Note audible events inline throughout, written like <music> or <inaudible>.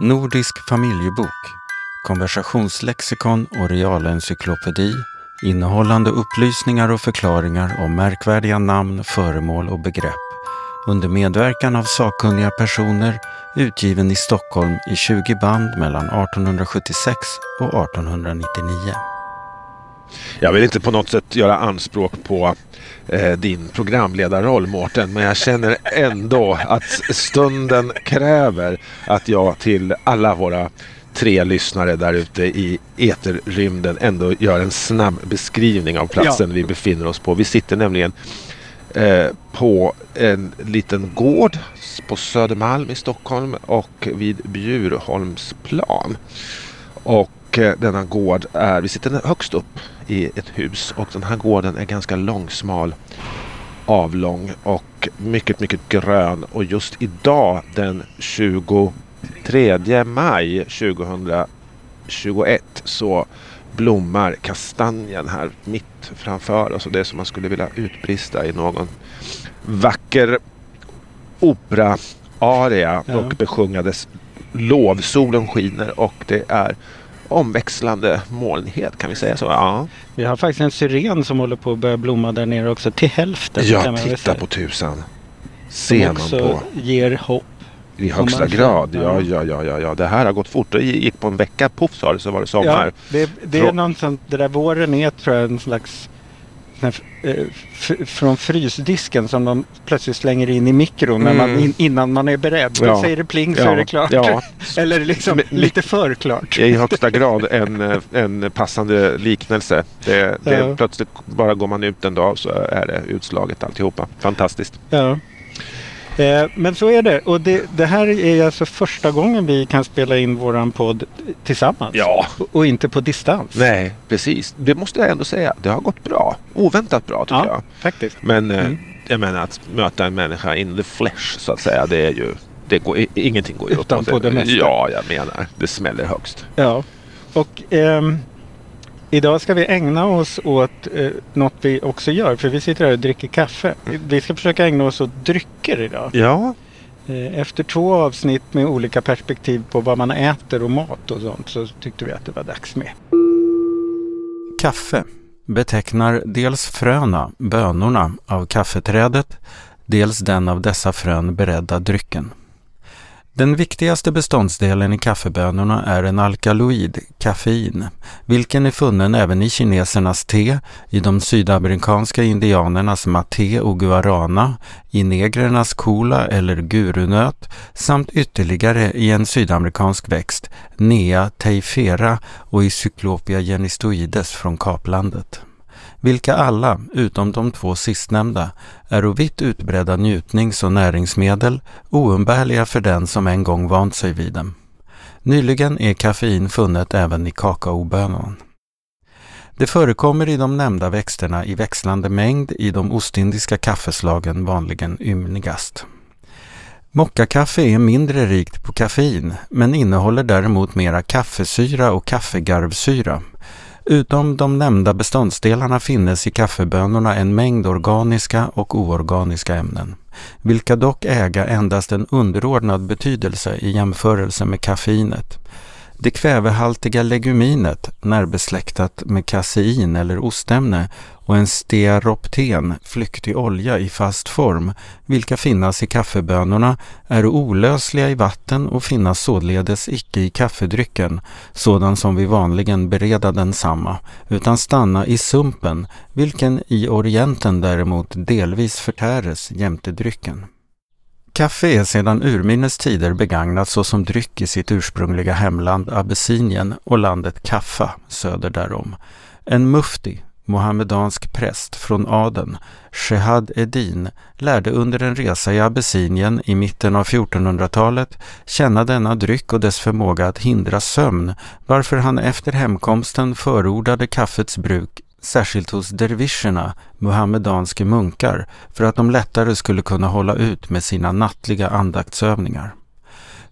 Nordisk familjebok, konversationslexikon och realencyklopedi innehållande upplysningar och förklaringar om märkvärdiga namn, föremål och begrepp under medverkan av sakkunniga personer utgiven i Stockholm i 20 band mellan 1876 och 1899. Jag vill inte på något sätt göra anspråk på eh, din programledarroll Mårten, men jag känner ändå att stunden kräver att jag till alla våra tre lyssnare där ute i eterrymden ändå gör en snabb beskrivning av platsen ja. vi befinner oss på. Vi sitter nämligen eh, på en liten gård på Södermalm i Stockholm och vid Bjurholmsplan. Och eh, denna gård är, vi sitter högst upp i ett hus och den här gården är ganska långsmal, avlång och mycket, mycket grön. Och just idag den 23 maj 2021 så blommar kastanjen här mitt framför oss. Och det är som man skulle vilja utbrista i någon vacker opera-aria ja. och besjunga dess lov. Solen skiner och det är omväxlande molnighet, kan vi säga så? Ja. Vi har faktiskt en syren som håller på att börja blomma där nere också till hälften. Ja, titta på tusan. Ser man på. ger hopp. I högsta grad, ja, ja, ja, ja, ja. Det här har gått fort. Det gick på en vecka, poff sa det, så var det sommar. Ja, det, det är någon sån, det där våren är tror jag en slags Eh, från frysdisken som de plötsligt slänger in i mikron mm. man, in, innan man är beredd. Ja. säger det pling så ja. är det klart. Ja. <laughs> Eller liksom Men, lite för klart. I högsta grad en, en passande liknelse. Det, det. Plötsligt bara går man ut en dag så är det utslaget alltihopa. Fantastiskt. Ja. Eh, men så är det. Och det, det, här är alltså första gången vi kan spela in våran podd tillsammans. Ja. Och inte på distans. Nej, precis. Det måste jag ändå säga. Det har gått bra. Oväntat bra tycker ja, jag. faktiskt. Men eh, mm. jag menar att möta en människa in the flesh så att säga. Det är ju det går, ingenting går ju Utan på det mesta. Ja, jag menar. Det smäller högst. Ja. Och ehm, Idag ska vi ägna oss åt eh, något vi också gör, för vi sitter här och dricker kaffe. Vi ska försöka ägna oss åt drycker idag. Ja. Eh, efter två avsnitt med olika perspektiv på vad man äter och mat och sånt så tyckte vi att det var dags med. Kaffe betecknar dels fröna, bönorna, av kaffeträdet, dels den av dessa frön beredda drycken. Den viktigaste beståndsdelen i kaffebönorna är en alkaloid, kaffein, vilken är funnen även i kinesernas te, i de sydamerikanska indianernas mate och guarana, i negrernas kola eller gurunöt samt ytterligare i en sydamerikansk växt, Nea teifera och i Cyclopia genistoides från Kaplandet vilka alla, utom de två sistnämnda, är vitt utbredda njutnings och näringsmedel, oumbärliga för den som en gång vant sig vid dem. Nyligen är kaffein funnet även i kakaobönan. Det förekommer i de nämnda växterna i växlande mängd i de ostindiska kaffeslagen vanligen ymnigast. Mockakaffe är mindre rikt på kaffein men innehåller däremot mera kaffesyra och kaffegarvsyra Utom de nämnda beståndsdelarna finnes i kaffebönorna en mängd organiska och oorganiska ämnen, vilka dock äga endast en underordnad betydelse i jämförelse med kaffeinet. Det kvävehaltiga leguminet, närbesläktat med kasein eller ostämne, och en stearopten, flyktig olja i fast form, vilka finnas i kaffebönorna, är olösliga i vatten och finnas således icke i kaffedrycken, sådan som vi vanligen bereda densamma, utan stanna i sumpen, vilken i Orienten däremot delvis förtäres jämte drycken. Kaffe är sedan urminnes tider begagnat såsom dryck i sitt ursprungliga hemland Abessinien och landet Kaffa söder därom. En mufti, mohammedansk präst från adeln, Shehad Edin, lärde under en resa i Abessinien i mitten av 1400-talet känna denna dryck och dess förmåga att hindra sömn, varför han efter hemkomsten förordade kaffets bruk särskilt hos dervischerna, muhammedanske munkar, för att de lättare skulle kunna hålla ut med sina nattliga andaktsövningar.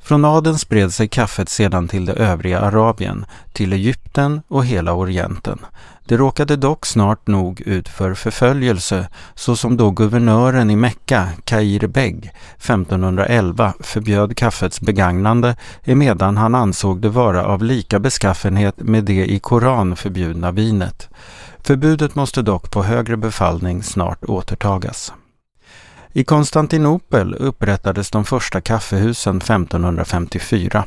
Från adeln spred sig kaffet sedan till det övriga Arabien, till Egypten och hela Orienten. Det råkade dock snart nog ut för förföljelse såsom då guvernören i Mekka, Kair Beg, 1511 förbjöd kaffets begagnande emedan han ansåg det vara av lika beskaffenhet med det i Koran förbjudna vinet. Förbudet måste dock på högre befallning snart återtagas. I Konstantinopel upprättades de första kaffehusen 1554.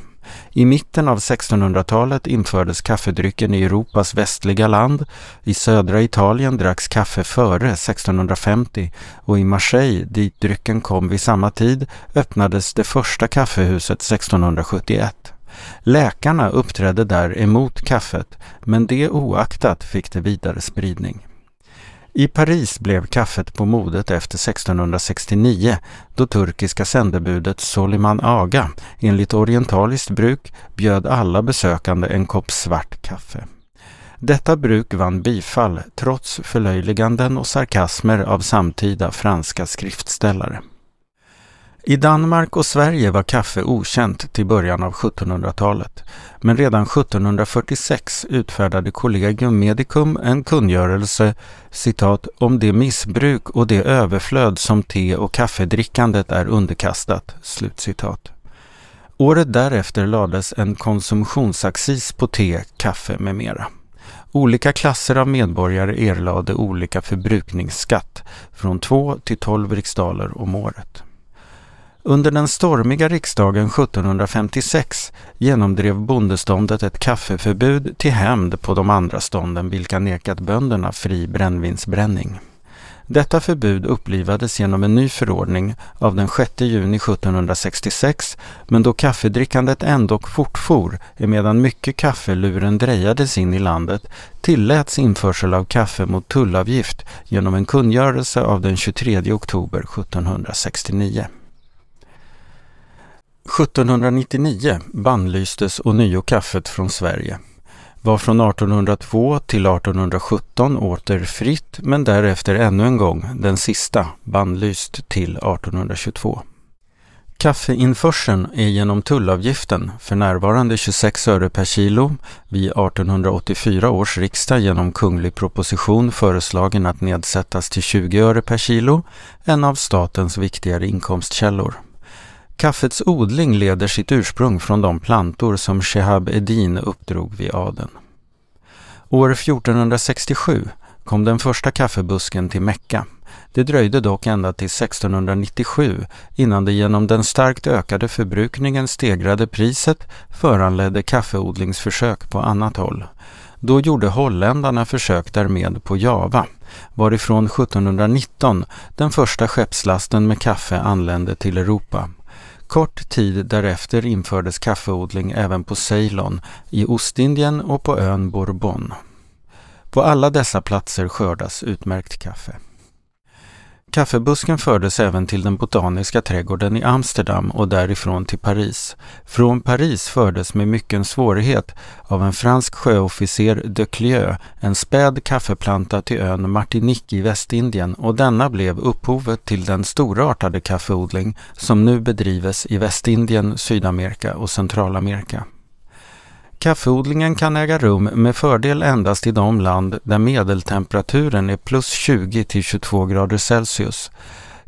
I mitten av 1600-talet infördes kaffedrycken i Europas västliga land. I södra Italien dracks kaffe före 1650 och i Marseille, dit drycken kom vid samma tid, öppnades det första kaffehuset 1671. Läkarna uppträdde där emot kaffet, men det oaktat fick det vidare spridning. I Paris blev kaffet på modet efter 1669 då turkiska sändebudet Soliman Aga enligt orientaliskt bruk bjöd alla besökande en kopp svart kaffe. Detta bruk vann bifall trots förlöjliganden och sarkasmer av samtida franska skriftställare. I Danmark och Sverige var kaffe okänt till början av 1700-talet, men redan 1746 utfärdade Collegium Medicum en kungörelse citat, om det missbruk och det överflöd som te och kaffedrickandet är underkastat. Slutcitat. Året därefter lades en konsumtionsaccis på te, kaffe med mera. Olika klasser av medborgare erlade olika förbrukningsskatt, från 2 till 12 riksdaler om året. Under den stormiga riksdagen 1756 genomdrev bondeståndet ett kaffeförbud till hämnd på de andra stånden vilka nekat bönderna fri brännvinsbränning. Detta förbud upplivades genom en ny förordning av den 6 juni 1766 men då kaffedrickandet ändock fortfor emedan mycket kaffeluren drejades in i landet tilläts införsel av kaffe mot tullavgift genom en kungörelse av den 23 oktober 1769. 1799 bannlystes ånyo kaffet från Sverige. Var från 1802 till 1817 åter fritt men därefter ännu en gång, den sista, bannlyst till 1822. Kaffeinförseln är genom tullavgiften, för närvarande 26 öre per kilo, vid 1884 års riksdag genom kunglig proposition föreslagen att nedsättas till 20 öre per kilo, en av statens viktigare inkomstkällor. Kaffets odling leder sitt ursprung från de plantor som Shehab Edin uppdrog vid adeln. År 1467 kom den första kaffebusken till Mekka. Det dröjde dock ända till 1697 innan det genom den starkt ökade förbrukningen stegrade priset föranledde kaffeodlingsförsök på annat håll. Då gjorde holländarna försök därmed på Java, varifrån 1719 den första skeppslasten med kaffe anlände till Europa. Kort tid därefter infördes kaffeodling även på Ceylon, i Ostindien och på ön Bourbon. På alla dessa platser skördas utmärkt kaffe. Kaffebusken fördes även till den botaniska trädgården i Amsterdam och därifrån till Paris. Från Paris fördes med mycken svårighet av en fransk sjöofficer de Clieu en späd kaffeplanta till ön Martinique i Västindien och denna blev upphovet till den storartade kaffeodling som nu bedrives i Västindien, Sydamerika och Centralamerika. Kaffeodlingen kan äga rum med fördel endast i de land där medeltemperaturen är plus 20 till 22 grader Celsius.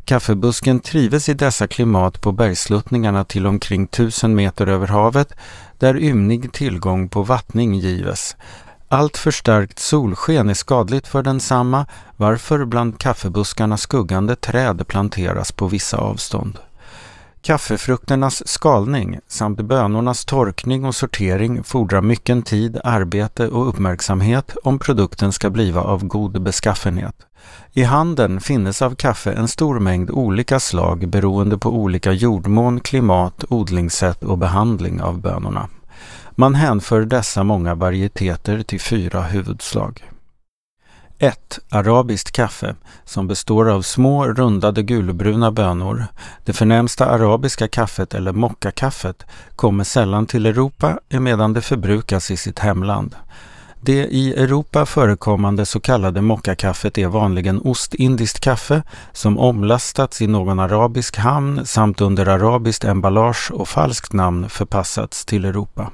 Kaffebusken trivs i dessa klimat på bergsluttningarna till omkring 1000 meter över havet där ymnig tillgång på vattning gives. Allt förstärkt solsken är skadligt för densamma varför bland kaffebuskarna skuggande träd planteras på vissa avstånd. Kaffefrukternas skalning samt bönornas torkning och sortering fordrar mycken tid, arbete och uppmärksamhet om produkten ska bliva av god beskaffenhet. I handeln finnes av kaffe en stor mängd olika slag beroende på olika jordmån, klimat, odlingssätt och behandling av bönorna. Man hänför dessa många varieteter till fyra huvudslag. 1. Arabiskt kaffe som består av små rundade gulbruna bönor. Det förnämsta arabiska kaffet eller mockakaffet kommer sällan till Europa emedan det förbrukas i sitt hemland. Det i Europa förekommande så kallade mockakaffet är vanligen ostindiskt kaffe som omlastats i någon arabisk hamn samt under arabiskt emballage och falskt namn förpassats till Europa.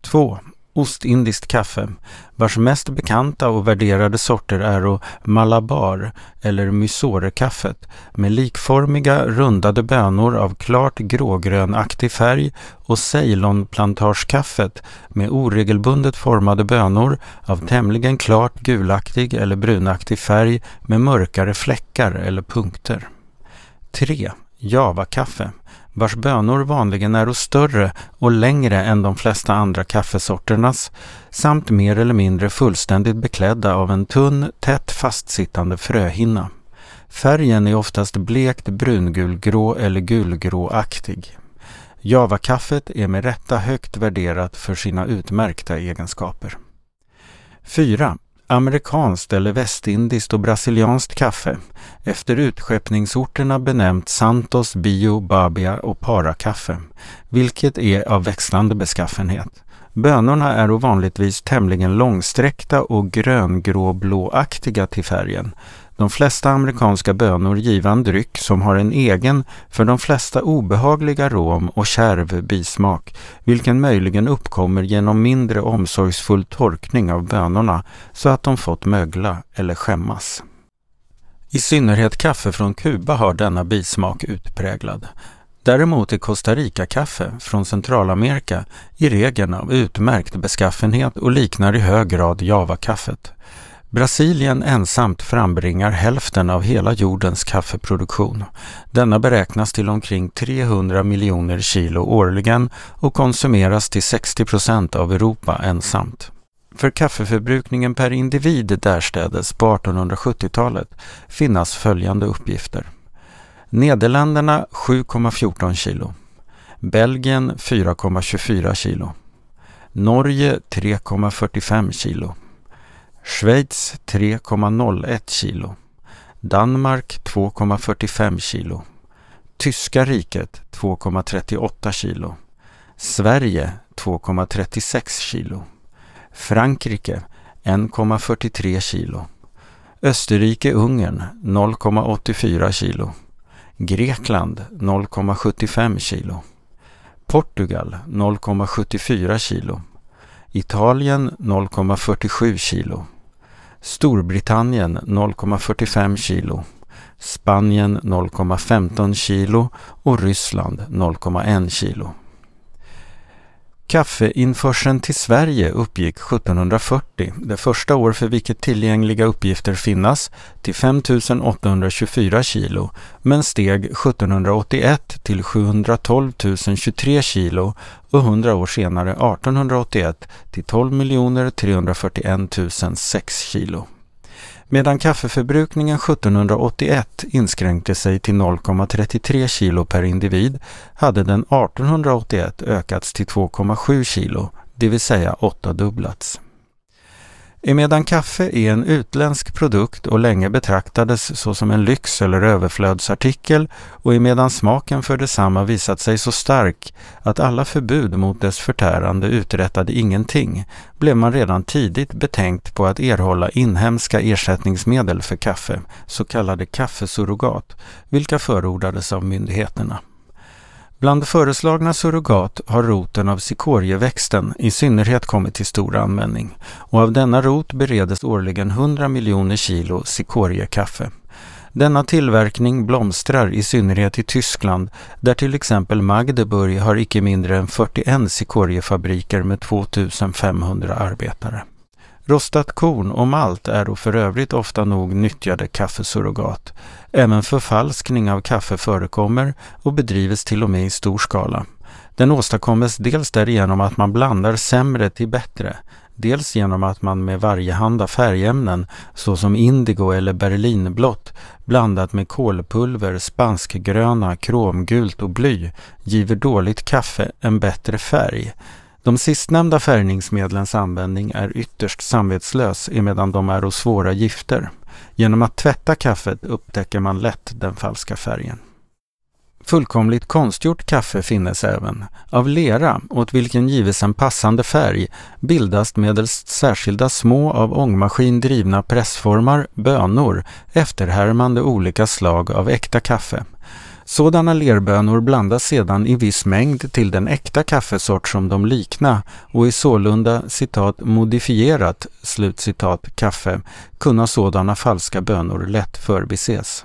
2 ostindiskt kaffe, vars mest bekanta och värderade sorter är Malabar eller Mysore-kaffet med likformiga rundade bönor av klart grågrönaktig färg och Ceylon-plantagekaffet med oregelbundet formade bönor av tämligen klart gulaktig eller brunaktig färg med mörkare fläckar eller punkter. 3. Java-kaffe vars bönor vanligen är större och längre än de flesta andra kaffesorternas samt mer eller mindre fullständigt beklädda av en tunn, tätt fastsittande fröhinna. Färgen är oftast blekt brungulgrå eller gulgråaktig. Javakaffet är med rätta högt värderat för sina utmärkta egenskaper. 4 amerikanskt eller västindiskt och brasilianskt kaffe efter utskeppningsorterna benämnt Santos, Bio, Babia och Parakaffe, vilket är av växlande beskaffenhet. Bönorna är vanligtvis tämligen långsträckta och gröngråblåaktiga till färgen de flesta amerikanska bönor giva en dryck som har en egen, för de flesta obehagliga rom och kärv bismak, vilken möjligen uppkommer genom mindre omsorgsfull torkning av bönorna så att de fått mögla eller skämmas. I synnerhet kaffe från Kuba har denna bismak utpräglad. Däremot är Costa Rica-kaffe från Centralamerika i regeln av utmärkt beskaffenhet och liknar i hög grad Java-kaffet. Brasilien ensamt frambringar hälften av hela jordens kaffeproduktion. Denna beräknas till omkring 300 miljoner kilo årligen och konsumeras till 60 procent av Europa ensamt. För kaffeförbrukningen per individ därstädes på 1870-talet finnas följande uppgifter. Nederländerna 7,14 kilo. Belgien 4,24 kilo. Norge 3,45 kilo. Schweiz 3,01 kilo. Danmark 2,45 kilo. Tyska riket 2,38 kilo. Sverige 2,36 kilo. Frankrike 1,43 kilo. Österrike-Ungern 0,84 kilo. Grekland 0,75 kilo. Portugal 0,74 kilo. Italien 0,47 kilo. Storbritannien 0,45 kilo. Spanien 0,15 kilo och Ryssland 0,1 kilo. Kaffeinförseln till Sverige uppgick 1740, det första år för vilket tillgängliga uppgifter finnas, till 5 824 kilo men steg 1781 till 712 023 kilo och 100 år senare, 1881, till 12 341 006 kilo medan kaffeförbrukningen 1781 inskränkte sig till 0,33 kilo per individ hade den 1881 ökats till 2,7 kilo, det vill säga åttadubblats. Emedan kaffe är en utländsk produkt och länge betraktades såsom en lyx eller överflödsartikel och emedan smaken för detsamma visat sig så stark att alla förbud mot dess förtärande uträttade ingenting, blev man redan tidigt betänkt på att erhålla inhemska ersättningsmedel för kaffe, så kallade kaffesurrogat, vilka förordades av myndigheterna. Bland föreslagna surrogat har roten av cikorieväxten i synnerhet kommit till stor användning och av denna rot beredes årligen 100 miljoner kilo cikoriekaffe. Denna tillverkning blomstrar i synnerhet i Tyskland där till exempel Magdeburg har icke mindre än 41 cikoriefabriker med 2500 arbetare. Rostat korn och malt är då för övrigt ofta nog nyttjade kaffesurrogat. Även förfalskning av kaffe förekommer och bedrivs till och med i stor skala. Den åstadkommes dels därigenom att man blandar sämre till bättre, dels genom att man med varjehanda färgämnen såsom indigo eller berlinblått blandat med kolpulver, spanskgröna, kromgult och bly giver dåligt kaffe en bättre färg de sistnämnda färgningsmedlens användning är ytterst samvetslös emedan de är svåra gifter. Genom att tvätta kaffet upptäcker man lätt den falska färgen. Fullkomligt konstgjort kaffe finnes även. Av lera, åt vilken gives en passande färg, bildas medelst särskilda små av ångmaskin drivna pressformar, bönor, efterhärmande olika slag av äkta kaffe. Sådana lerbönor blandas sedan i viss mängd till den äkta kaffesort som de likna och i sålunda citat modifierat slutcitat kaffe kunna sådana falska bönor lätt förbises.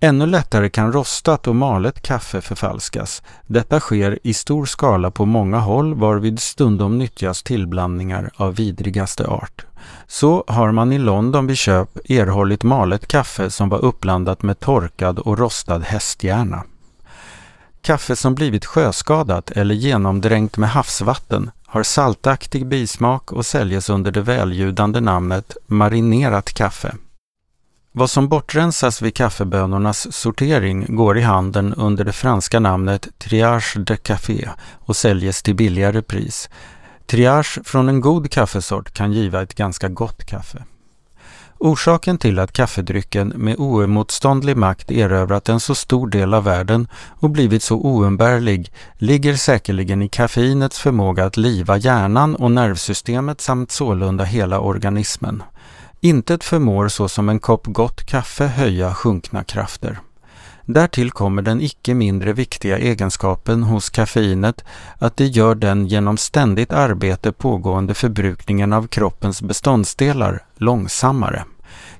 Ännu lättare kan rostat och malet kaffe förfalskas. Detta sker i stor skala på många håll varvid stundom nyttjas tillblandningar av vidrigaste art. Så har man i London vid köp erhållit malet kaffe som var uppblandat med torkad och rostad hästhjärna. Kaffe som blivit sjöskadat eller genomdränkt med havsvatten har saltaktig bismak och säljes under det väljudande namnet marinerat kaffe. Vad som bortrensas vid kaffebönornas sortering går i handeln under det franska namnet triage de café och säljes till billigare pris. Triage från en god kaffesort kan giva ett ganska gott kaffe. Orsaken till att kaffedrycken med oemotståndlig makt erövrat en så stor del av världen och blivit så oumbärlig ligger säkerligen i kaffeinets förmåga att liva hjärnan och nervsystemet samt sålunda hela organismen. Intet förmår så som en kopp gott kaffe höja sjunkna krafter. Därtill kommer den icke mindre viktiga egenskapen hos kaffeinet att det gör den genom ständigt arbete pågående förbrukningen av kroppens beståndsdelar långsammare.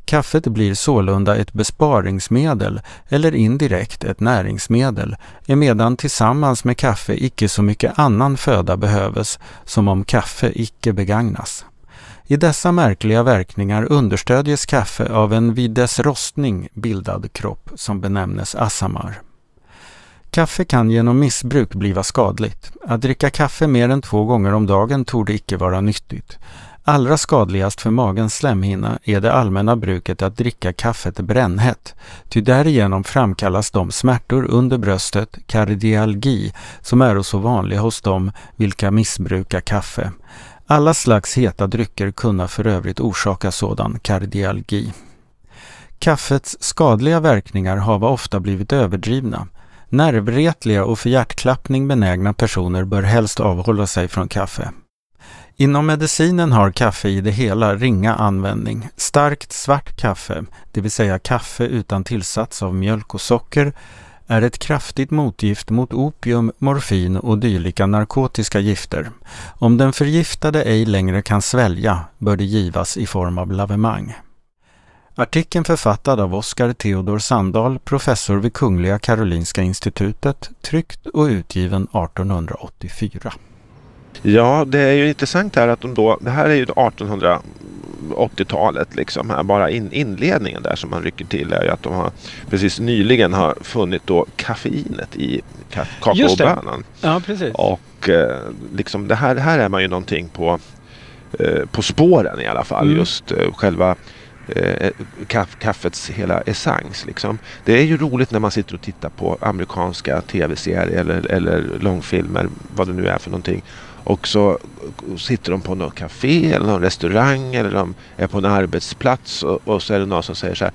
Kaffet blir sålunda ett besparingsmedel eller indirekt ett näringsmedel, emedan tillsammans med kaffe icke så mycket annan föda behöves som om kaffe icke begagnas. I dessa märkliga verkningar understödjes kaffe av en vid dess rostning bildad kropp som benämnes asamar. Kaffe kan genom missbruk bliva skadligt. Att dricka kaffe mer än två gånger om dagen torde icke vara nyttigt. Allra skadligast för magens slemhinna är det allmänna bruket att dricka kaffet brännhett, ty därigenom framkallas de smärtor under bröstet, kardialgi, som är så vanliga hos dem vilka missbrukar kaffe. Alla slags heta drycker kunna för övrigt orsaka sådan kardialgi. Kaffets skadliga verkningar har ofta blivit överdrivna. Nervretliga och för hjärtklappning benägna personer bör helst avhålla sig från kaffe. Inom medicinen har kaffe i det hela ringa användning. Starkt svart kaffe, det vill säga kaffe utan tillsats av mjölk och socker, är ett kraftigt motgift mot opium, morfin och dylika narkotiska gifter. Om den förgiftade ej längre kan svälja bör det givas i form av lavemang. Artikeln författad av Oskar Theodor Sandahl, professor vid Kungliga Karolinska institutet, tryckt och utgiven 1884. Ja, det är ju intressant här att de då, det här är ju 1800 80-talet liksom här, bara in, inledningen där som man rycker till är ju att de har precis nyligen har funnit då kaffeinet i kakaobönan. Ja, precis. Och eh, liksom det här, här är man ju någonting på, eh, på spåren i alla fall. Mm. Just eh, själva kaff, kaffets hela essens. Liksom. Det är ju roligt när man sitter och tittar på amerikanska tv-serier eller, eller långfilmer, vad det nu är för någonting. Och så sitter de på något café eller någon restaurang eller de är på en arbetsplats och, och så är det någon som säger så här.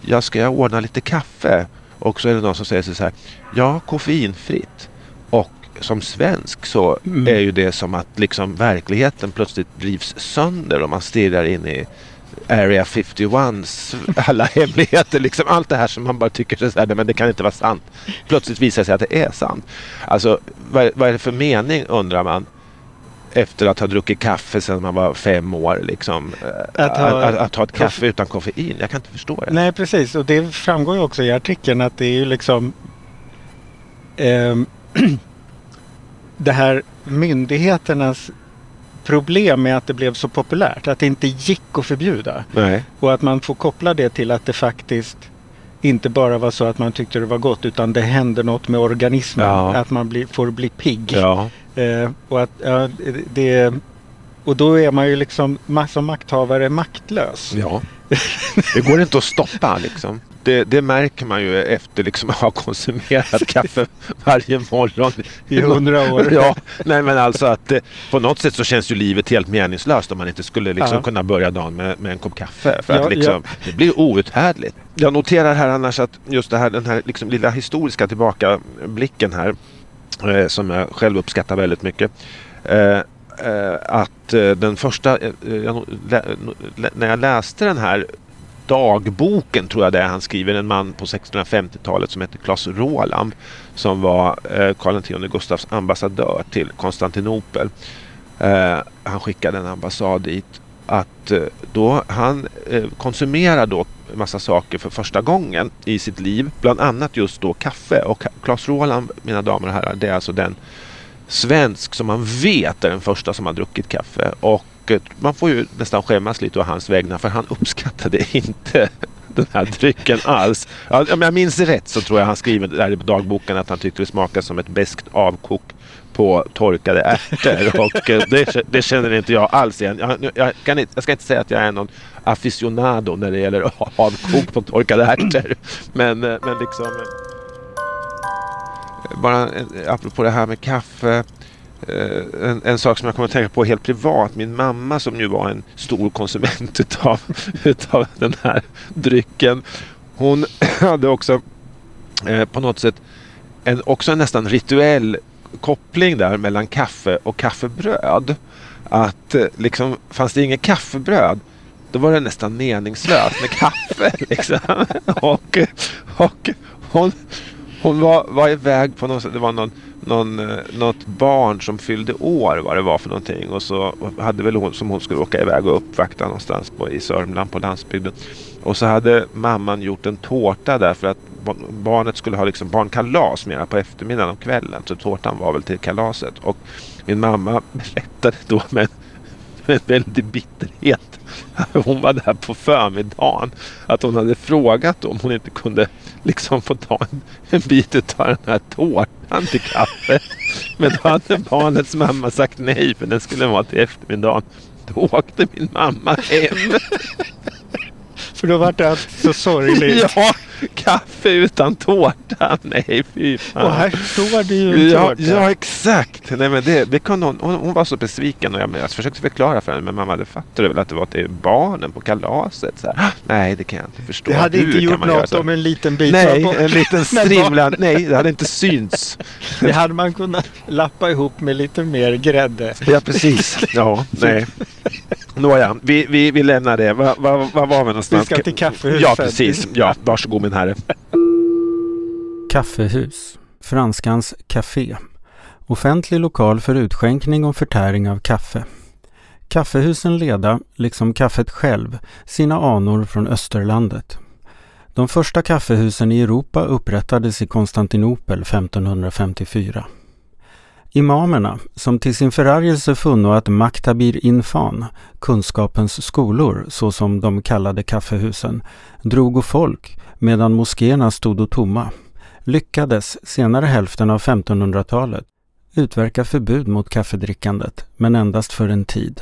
Ja, ska jag ordna lite kaffe? Och så är det någon som säger så här. Ja, koffeinfritt. Och som svensk så mm. är ju det som att liksom verkligheten plötsligt drivs sönder och man stirrar in i Area 51s alla <laughs> hemligheter. Liksom allt det här som man bara tycker så här, men det kan inte vara sant. Plötsligt visar det sig att det är sant. Alltså vad, vad är det för mening undrar man efter att ha druckit kaffe sedan man var fem år. Liksom, att, ha, att, att, ha ett kaffe utan koffein. Jag kan inte förstå det. Nej precis och det framgår ju också i artikeln att det är ju liksom eh, <clears throat> det här myndigheternas problem med att det blev så populärt. Att det inte gick att förbjuda. Nej. Och att man får koppla det till att det faktiskt inte bara var så att man tyckte det var gott utan det hände något med organismen. Ja. Att man bli, får bli pigg. Ja. Eh, och, att, ja, det, och då är man ju liksom som makthavare maktlös. Ja, det går inte att stoppa liksom. Det, det, märker man ju efter liksom att ha konsumerat kaffe varje morgon. I hundra år. ja, nej men alltså att på något sätt så känns ju livet helt meningslöst om man inte skulle liksom ja. kunna börja dagen med, med en kopp kaffe. För ja, att liksom, ja. det blir outhärdligt. Jag noterar här annars att just det här, den här liksom lilla historiska tillbakablicken här Eh, som jag själv uppskattar väldigt mycket. Eh, eh att eh, den första, jag, när jag läste den här dagboken tror jag det är han skriver. En man på 1650-talet som heter Claes Roland som var Karl X Gustavs ambassadör till Konstantinopel. Han skickade en ambassad dit att eh, då han eh, konsumerar då massa saker för första gången i sitt liv. Bland annat just då kaffe. Och Claes Roland, mina damer och herrar, det är alltså den svensk som man vet är den första som har druckit kaffe. Och eh, man får ju nästan skämmas lite å hans vägnar för han uppskattade <laughs> inte den här drycken alls. Ja, om jag minns rätt så tror jag han skriver där i dagboken att han tyckte det smakade som ett beskt avkok på torkade ärtor <laughs> och eh, det, det, känner inte jag alls igen. Jag, jag, kan inte, jag ska inte säga att jag är någon aficionado när det gäller avkok på torkade ärtor. Men, eh, men liksom... Eh, bara apropå det här med kaffe. En, en, sak som jag kommer att tänka på helt privat. Min mamma som ju var en stor konsument utav, <laughs> utav den här drycken. Hon <clears throat> hade också eh, på något sätt en, också en nästan rituell koppling där mellan kaffe och kaffebröd. Att eh, liksom, fanns det inget kaffebröd då var det nästan meningslöst med kaffe. <laughs> Liksom. Och, och hon, hon var, var iväg på något det var någon, någon, eh, något barn som fyllde år vad det var för någonting. Och så hade väl hon som hon skulle åka iväg och uppvakta någonstans på, i Sörmland på landsbygden. Och så hade mamman gjort en tårta där för att barnet skulle ha liksom barnkalas mera på eftermiddagen och kvällen. Så tårtan var väl till kalaset. Och min mamma berättade då med, med väldig bitterhet. Hon var där på förmiddagen. Att hon hade frågat om hon inte kunde liksom få ta en, en bit av den här tårtan till kaffe. Men då hade barnets mamma sagt nej för den skulle vara till eftermiddagen. Då åkte min mamma hem. För då var det så <laughs> sorgligt. ja, kaffe utan tårta. Nej, fy fan. Och här står det ju en ja, tårta. Ja, exakt. Nej, men det, det kunde hon, hon, hon var så besviken och jag, jag försökte förklara för henne. Men mamma, det fattade väl att det var till barnen på kalaset. Så här, nej, det kan jag inte förstå. Det hade Hur inte gjort något om en liten bit Nej, en liten <laughs> strimla. nej, det hade inte synts. <laughs> Det hade man kunnat lappa ihop med lite mer grädde. Ja, precis. Ja, nej. Nåja, vi, vi, vi lämnar det. Var, var, var var vi någonstans? Vi ska till kaffehuset. Ja, precis. Ja, varsågod min herre. <laughs> Kaffehus, franskans café. Offentlig lokal för utskänkning och förtäring av kaffe. Kaffehusen leda, liksom kaffet själv, sina anor från Österlandet. De första kaffehusen i Europa upprättades i Konstantinopel 1554. Imamerna, som till sin förargelse funno att Maktabir Infan, kunskapens skolor, så som de kallade kaffehusen, drogo folk medan moskéerna stod tomma, lyckades senare hälften av 1500-talet utverka förbud mot kaffedrickandet, men endast för en tid.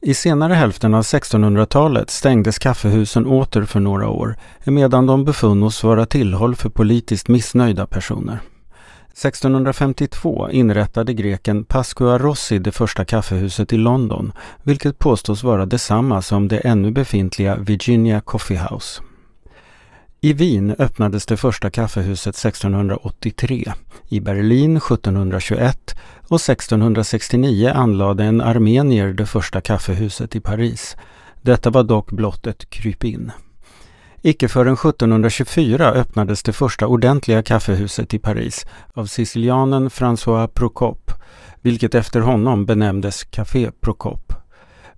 I senare hälften av 1600-talet stängdes kaffehusen åter för några år, medan de befunnos vara tillhåll för politiskt missnöjda personer. 1652 inrättade greken Pascua Rossi det första kaffehuset i London, vilket påstås vara detsamma som det ännu befintliga Virginia Coffee House. I Wien öppnades det första kaffehuset 1683, i Berlin 1721 och 1669 anlade en armenier det första kaffehuset i Paris. Detta var dock blott ett krypin. Icke förrän 1724 öppnades det första ordentliga kaffehuset i Paris av sicilianen François Procope, vilket efter honom benämndes Café Procope.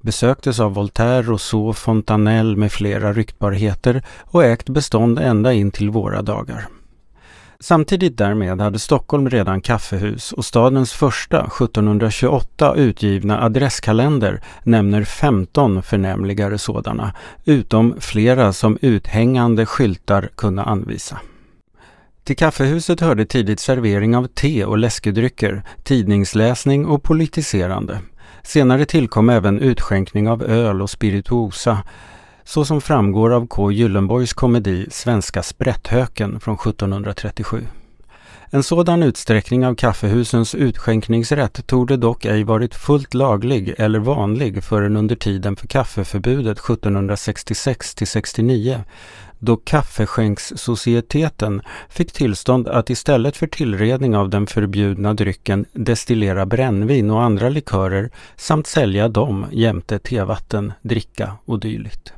Besöktes av Voltaire, Rousseau, Fontanelle med flera ryktbarheter och ägt bestånd ända in till våra dagar. Samtidigt därmed hade Stockholm redan kaffehus och stadens första 1728 utgivna adresskalender nämner 15 förnämligare sådana, utom flera som uthängande skyltar kunde anvisa. Till kaffehuset hörde tidigt servering av te och läskedrycker, tidningsläsning och politiserande. Senare tillkom även utskänkning av öl och spirituosa, så som framgår av K. Gyllenborgs komedi Svenska sprätthöken från 1737. En sådan utsträckning av kaffehusens utskänkningsrätt torde dock ej varit fullt laglig eller vanlig förrän under tiden för kaffeförbudet 1766 69 då kaffeskänkssocieteten fick tillstånd att istället för tillredning av den förbjudna drycken destillera brännvin och andra likörer samt sälja dem jämte tevatten, dricka och dylikt.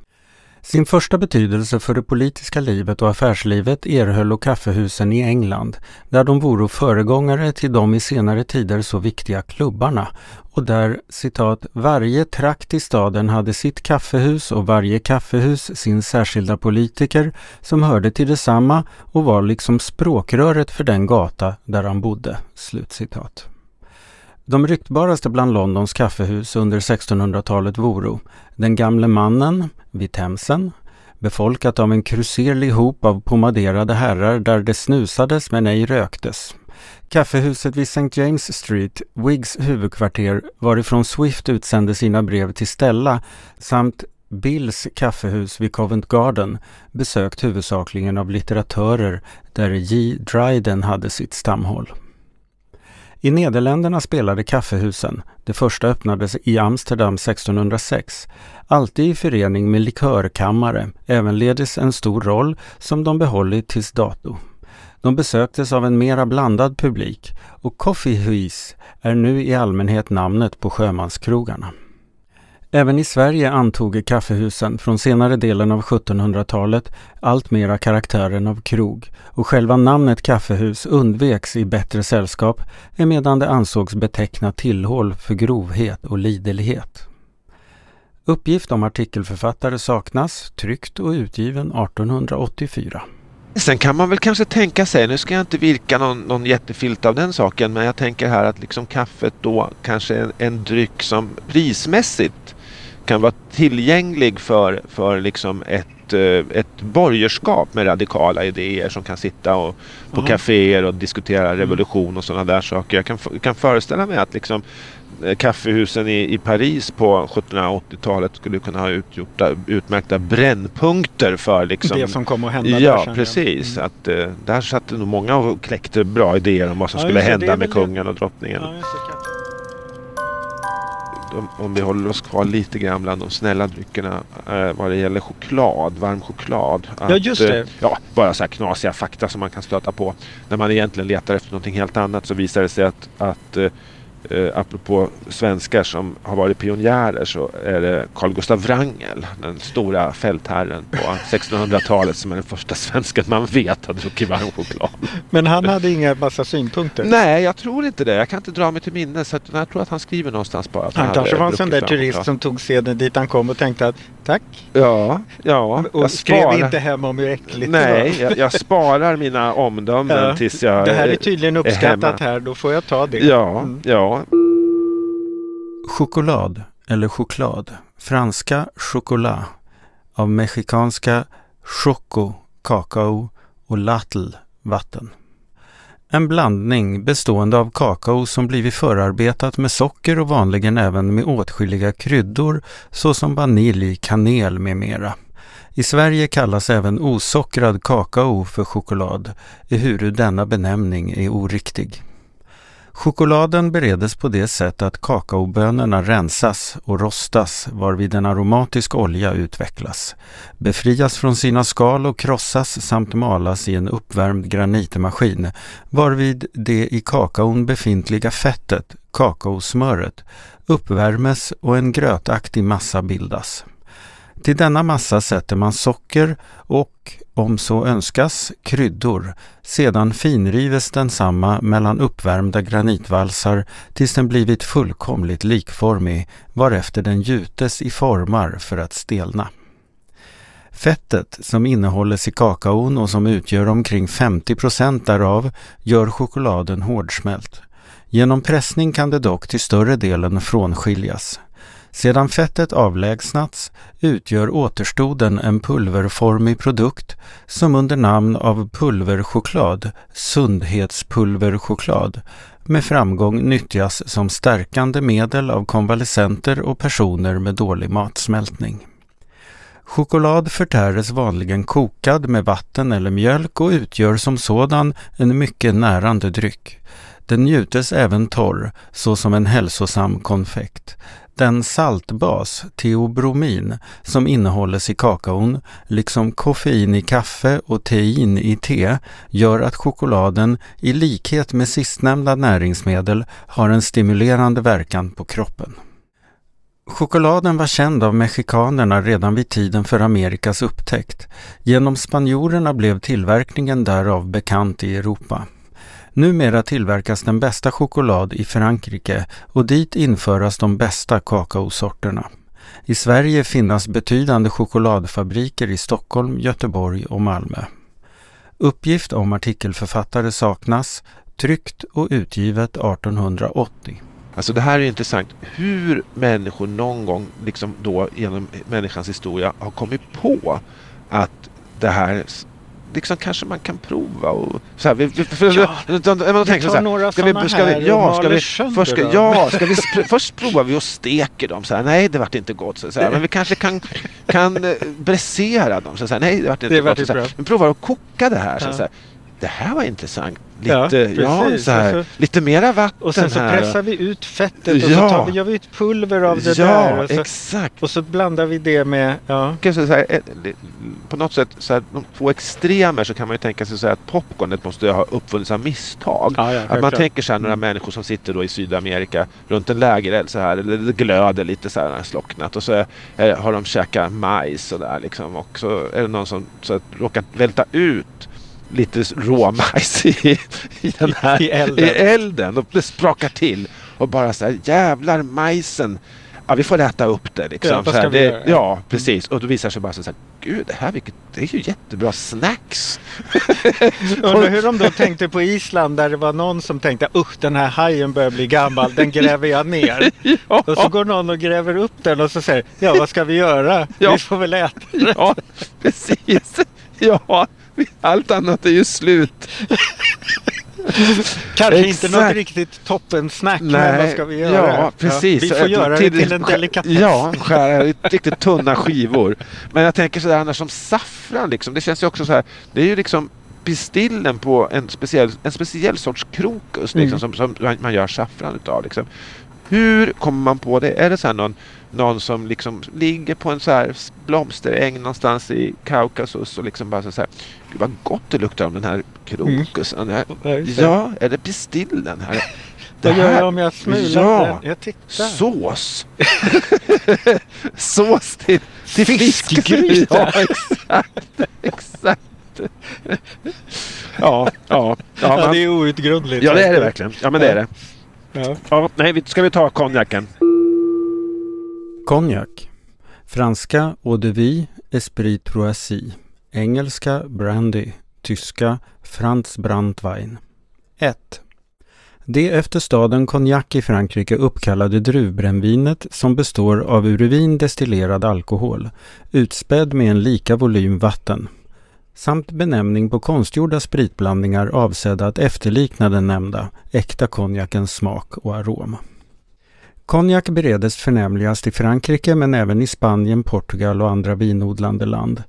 Sin första betydelse för det politiska livet och affärslivet erhöll kaffehusen i England, där de voro föregångare till de i senare tider så viktiga klubbarna och där citat ”varje trakt i staden hade sitt kaffehus och varje kaffehus sin särskilda politiker som hörde till detsamma och var liksom språkröret för den gata där han bodde”. Slutcitat. De ryktbaraste bland Londons kaffehus under 1600-talet voro Den gamle mannen vid Themsen, befolkat av en kruserlig hop av pomaderade herrar där det snusades men ej röktes. Kaffehuset vid St. James Street, Wiggs huvudkvarter, varifrån Swift utsände sina brev till Stella, samt Bills kaffehus vid Covent Garden, besökt huvudsakligen av litteratörer där J. Dryden hade sitt stamhåll. I Nederländerna spelade kaffehusen, det första öppnades i Amsterdam 1606, alltid i förening med likörkammare, ävenledes en stor roll som de behållit tills dato. De besöktes av en mera blandad publik och Coffee Huis är nu i allmänhet namnet på sjömanskrogarna. Även i Sverige antog kaffehusen från senare delen av 1700-talet alltmera karaktären av krog och själva namnet kaffehus undveks i bättre sällskap emedan det ansågs beteckna tillhåll för grovhet och liderlighet. Uppgift om artikelförfattare saknas, tryckt och utgiven 1884. Sen kan man väl kanske tänka sig, nu ska jag inte virka någon, någon jättefilt av den saken, men jag tänker här att liksom kaffet då kanske är en, en dryck som prismässigt kan vara tillgänglig för, för liksom ett, eh, ett borgerskap med radikala idéer som kan sitta och, på Aha. kaféer och diskutera mm. revolution och sådana där saker. Jag kan, kan föreställa mig att liksom Eh, kaffehusen i, i Paris på 1780-talet skulle kunna ha utgjort utmärkta brännpunkter för liksom... Det som kommer att hända Ja, där precis. Mm. Att, där satt nog många och kläckte bra idéer om vad som ja, skulle hända med kungen och drottningen. Ja, om vi håller oss kvar lite grann bland de snälla dryckerna eh, vad det gäller choklad, varm choklad. Att, ja, just det. Eh, ja, bara så här knasiga fakta som man kan stöta på. När man egentligen letar efter någonting helt annat så visar det sig att, att eh, apropå svenskar som har varit pionjärer så är det Carl Gustav Wrangel, den stora fältherren på <laughs> 1600-talet som är den första svensken man vet har druckit varm choklad. Men han hade inga massa synpunkter? Nej, jag tror inte det. Jag kan inte dra mig till minnes. jag tror att han skriver någonstans bara att han, han kanske var en sån där turist som tog seden dit han kom och tänkte att tack. Ja, ja. Och skrev sparar... inte hem om hur äckligt Nej, jag, jag, sparar mina omdömen ja, tills jag Det här är tydligen uppskattat här, då får jag ta det. Ja, mm. ja. Choklad eller choklad, franska chocolat, av mexikanska choco, kakao och latl, vatten. En blandning bestående av kakao som blivit förarbetat med socker och vanligen även med åtskilliga kryddor såsom vanilj, kanel med mera. I Sverige kallas även osockrad kakao för choklad, ehuru denna benämning är oriktig. Chokladen beredes på det sätt att kakaobönorna rensas och rostas varvid en aromatisk olja utvecklas, befrias från sina skal och krossas samt malas i en uppvärmd granitmaskin varvid det i kakaon befintliga fettet, kakaosmöret, uppvärmes och en grötaktig massa bildas. Till denna massa sätter man socker och, om så önskas, kryddor. Sedan finrives densamma mellan uppvärmda granitvalsar tills den blivit fullkomligt likformig, varefter den gjutes i formar för att stelna. Fettet som innehålles i kakaon och som utgör omkring 50 procent därav gör chokladen hårdsmält. Genom pressning kan det dock till större delen frånskiljas. Sedan fettet avlägsnats utgör återstoden en pulverformig produkt som under namn av pulverchoklad, sundhetspulverchoklad, med framgång nyttjas som stärkande medel av konvalescenter och personer med dålig matsmältning. Choklad förtäres vanligen kokad med vatten eller mjölk och utgör som sådan en mycket närande dryck. Den njutes även torr, såsom en hälsosam konfekt. Den saltbas, teobromin, som innehålles i kakaon, liksom koffein i kaffe och tein i te, gör att chokladen, i likhet med sistnämnda näringsmedel, har en stimulerande verkan på kroppen. Chokladen var känd av mexikanerna redan vid tiden för Amerikas upptäckt. Genom spanjorerna blev tillverkningen därav bekant i Europa. Numera tillverkas den bästa choklad i Frankrike och dit införas de bästa kakaosorterna. I Sverige finnas betydande chokladfabriker i Stockholm, Göteborg och Malmö. Uppgift om artikelförfattare saknas, tryckt och utgivet 1880. Alltså det här är intressant. Hur människor någon gång liksom då genom människans historia har kommit på att det här liksom kanske man kan prova och så här, vi, vi, för, ja, man tänker så här, några ska vi, ska vi, ja, ska vi, först, ska, ja, ska vi, först provar vi och steker dem så här, nej det vart inte gott så här, men vi kanske kan, kan eh, bräsera dem så här, nej det vart inte det gott så här, vi provar att koka det här, så här, det här var intressant lite, ja, ja så här, alltså, lite mera vatten Och sen så här. pressar vi ut fettet och ja. så tar vi, gör vi ett pulver av det ja, där. Och så, exakt. Och så blandar vi det med, ja. Så här, på något sätt, så här, de två extremer så kan man ju tänka sig så att popcornet måste ha uppfunnits av misstag. Ja, att man tänker sig några mm. människor som sitter då i Sydamerika runt en lägereld så här, eller det glöder lite så här slocknat och så är, har de käkat majs och där liksom och så är det någon som så att, råkar välta ut lite råmajs i, i, den här, I, elden. i elden och det sprakar till. Och bara så här, jävlar majsen. Ja, vi får äta upp det liksom. Ja, här, det, ja precis. Och då visar sig bara så här, gud det här vilket, det är ju jättebra snacks. <laughs> Undrar hur de då tänkte på Island där det var någon som tänkte usch den här hajen börjar bli gammal, den gräver jag ner. <laughs> ja. Och så går någon och gräver upp den och så säger ja vad ska vi göra? Ja. Vi får väl äta det. Ja, precis. <laughs> Ja, <laughs> allt annat är ju slut. <laughs> Kanske Exakt. inte något riktigt toppensnack, men vad ska vi göra? Ja, precis. Ja, vi får göra till, det till en delikatess. Ja, skära riktigt tunna skivor. Men jag tänker sådär annars som saffran liksom. Det känns ju också så här. Det är ju liksom pistillen på en speciell, en speciell sorts krokus liksom, mm. som, som man gör saffran utav. Liksom. Hur kommer man på det? Är det så någon någon som liksom ligger på en så här blomsteräng någonstans i Kaukasus och liksom bara så här. Gud vad gott det luktar om den här krokusen. Mm. Ja, är det pistillen här? <laughs> Vad gör jag om jag smular ja? Jag tittar. Sås! <laughs> sås till, till fiskgryta! Ja, exakt. exakt. ja, ja, ja, man, det är outgrundligt. Ja, det är det verkligen. Ja, men det är det. Ja. Ja, nej, ska vi ta konjaken? Konjak. Franska Eau de Vie Esprit Troisi. Engelska Brandy. Tyska Franz Brandwein. 1. Det efter staden Cognac i Frankrike uppkallade druvbrännvinet som består av ur destillerad alkohol, utspädd med en lika volym vatten, samt benämning på konstgjorda spritblandningar avsedda att efterlikna den nämnda, äkta konjakens smak och arom. Konjak beredes förnämligast i Frankrike men även i Spanien, Portugal och andra vinodlande land.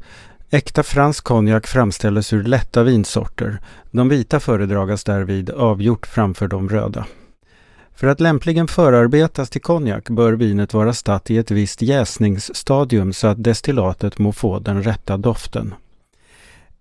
Äkta fransk konjak framställs ur lätta vinsorter. De vita föredragas därvid avgjort framför de röda. För att lämpligen förarbetas till konjak bör vinet vara statt i ett visst jäsningsstadium så att destillatet må få den rätta doften.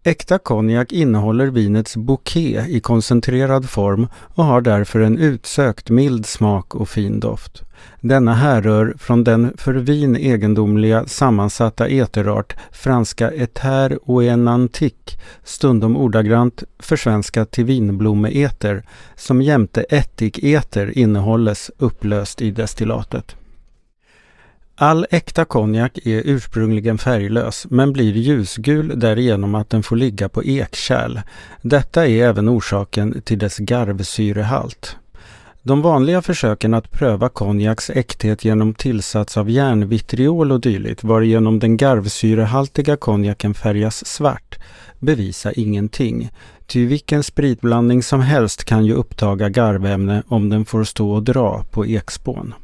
Äkta konjak innehåller vinets bouquet i koncentrerad form och har därför en utsökt mild smak och fin doft. Denna härrör från den för vin egendomliga sammansatta eterart franska Ether oenantique, stundom ordagrant försvenskat till vinblommeeter, som jämte ättiketer innehålles upplöst i destillatet. All äkta konjak är ursprungligen färglös men blir ljusgul därigenom att den får ligga på ekkärl. Detta är även orsaken till dess garvsyrehalt. De vanliga försöken att pröva konjaks äkthet genom tillsats av järnvitriol och dylikt varigenom den garvsyrehaltiga konjaken färgas svart bevisar ingenting. Ty vilken spritblandning som helst kan ju upptaga garvämne om den får stå och dra på ekspån.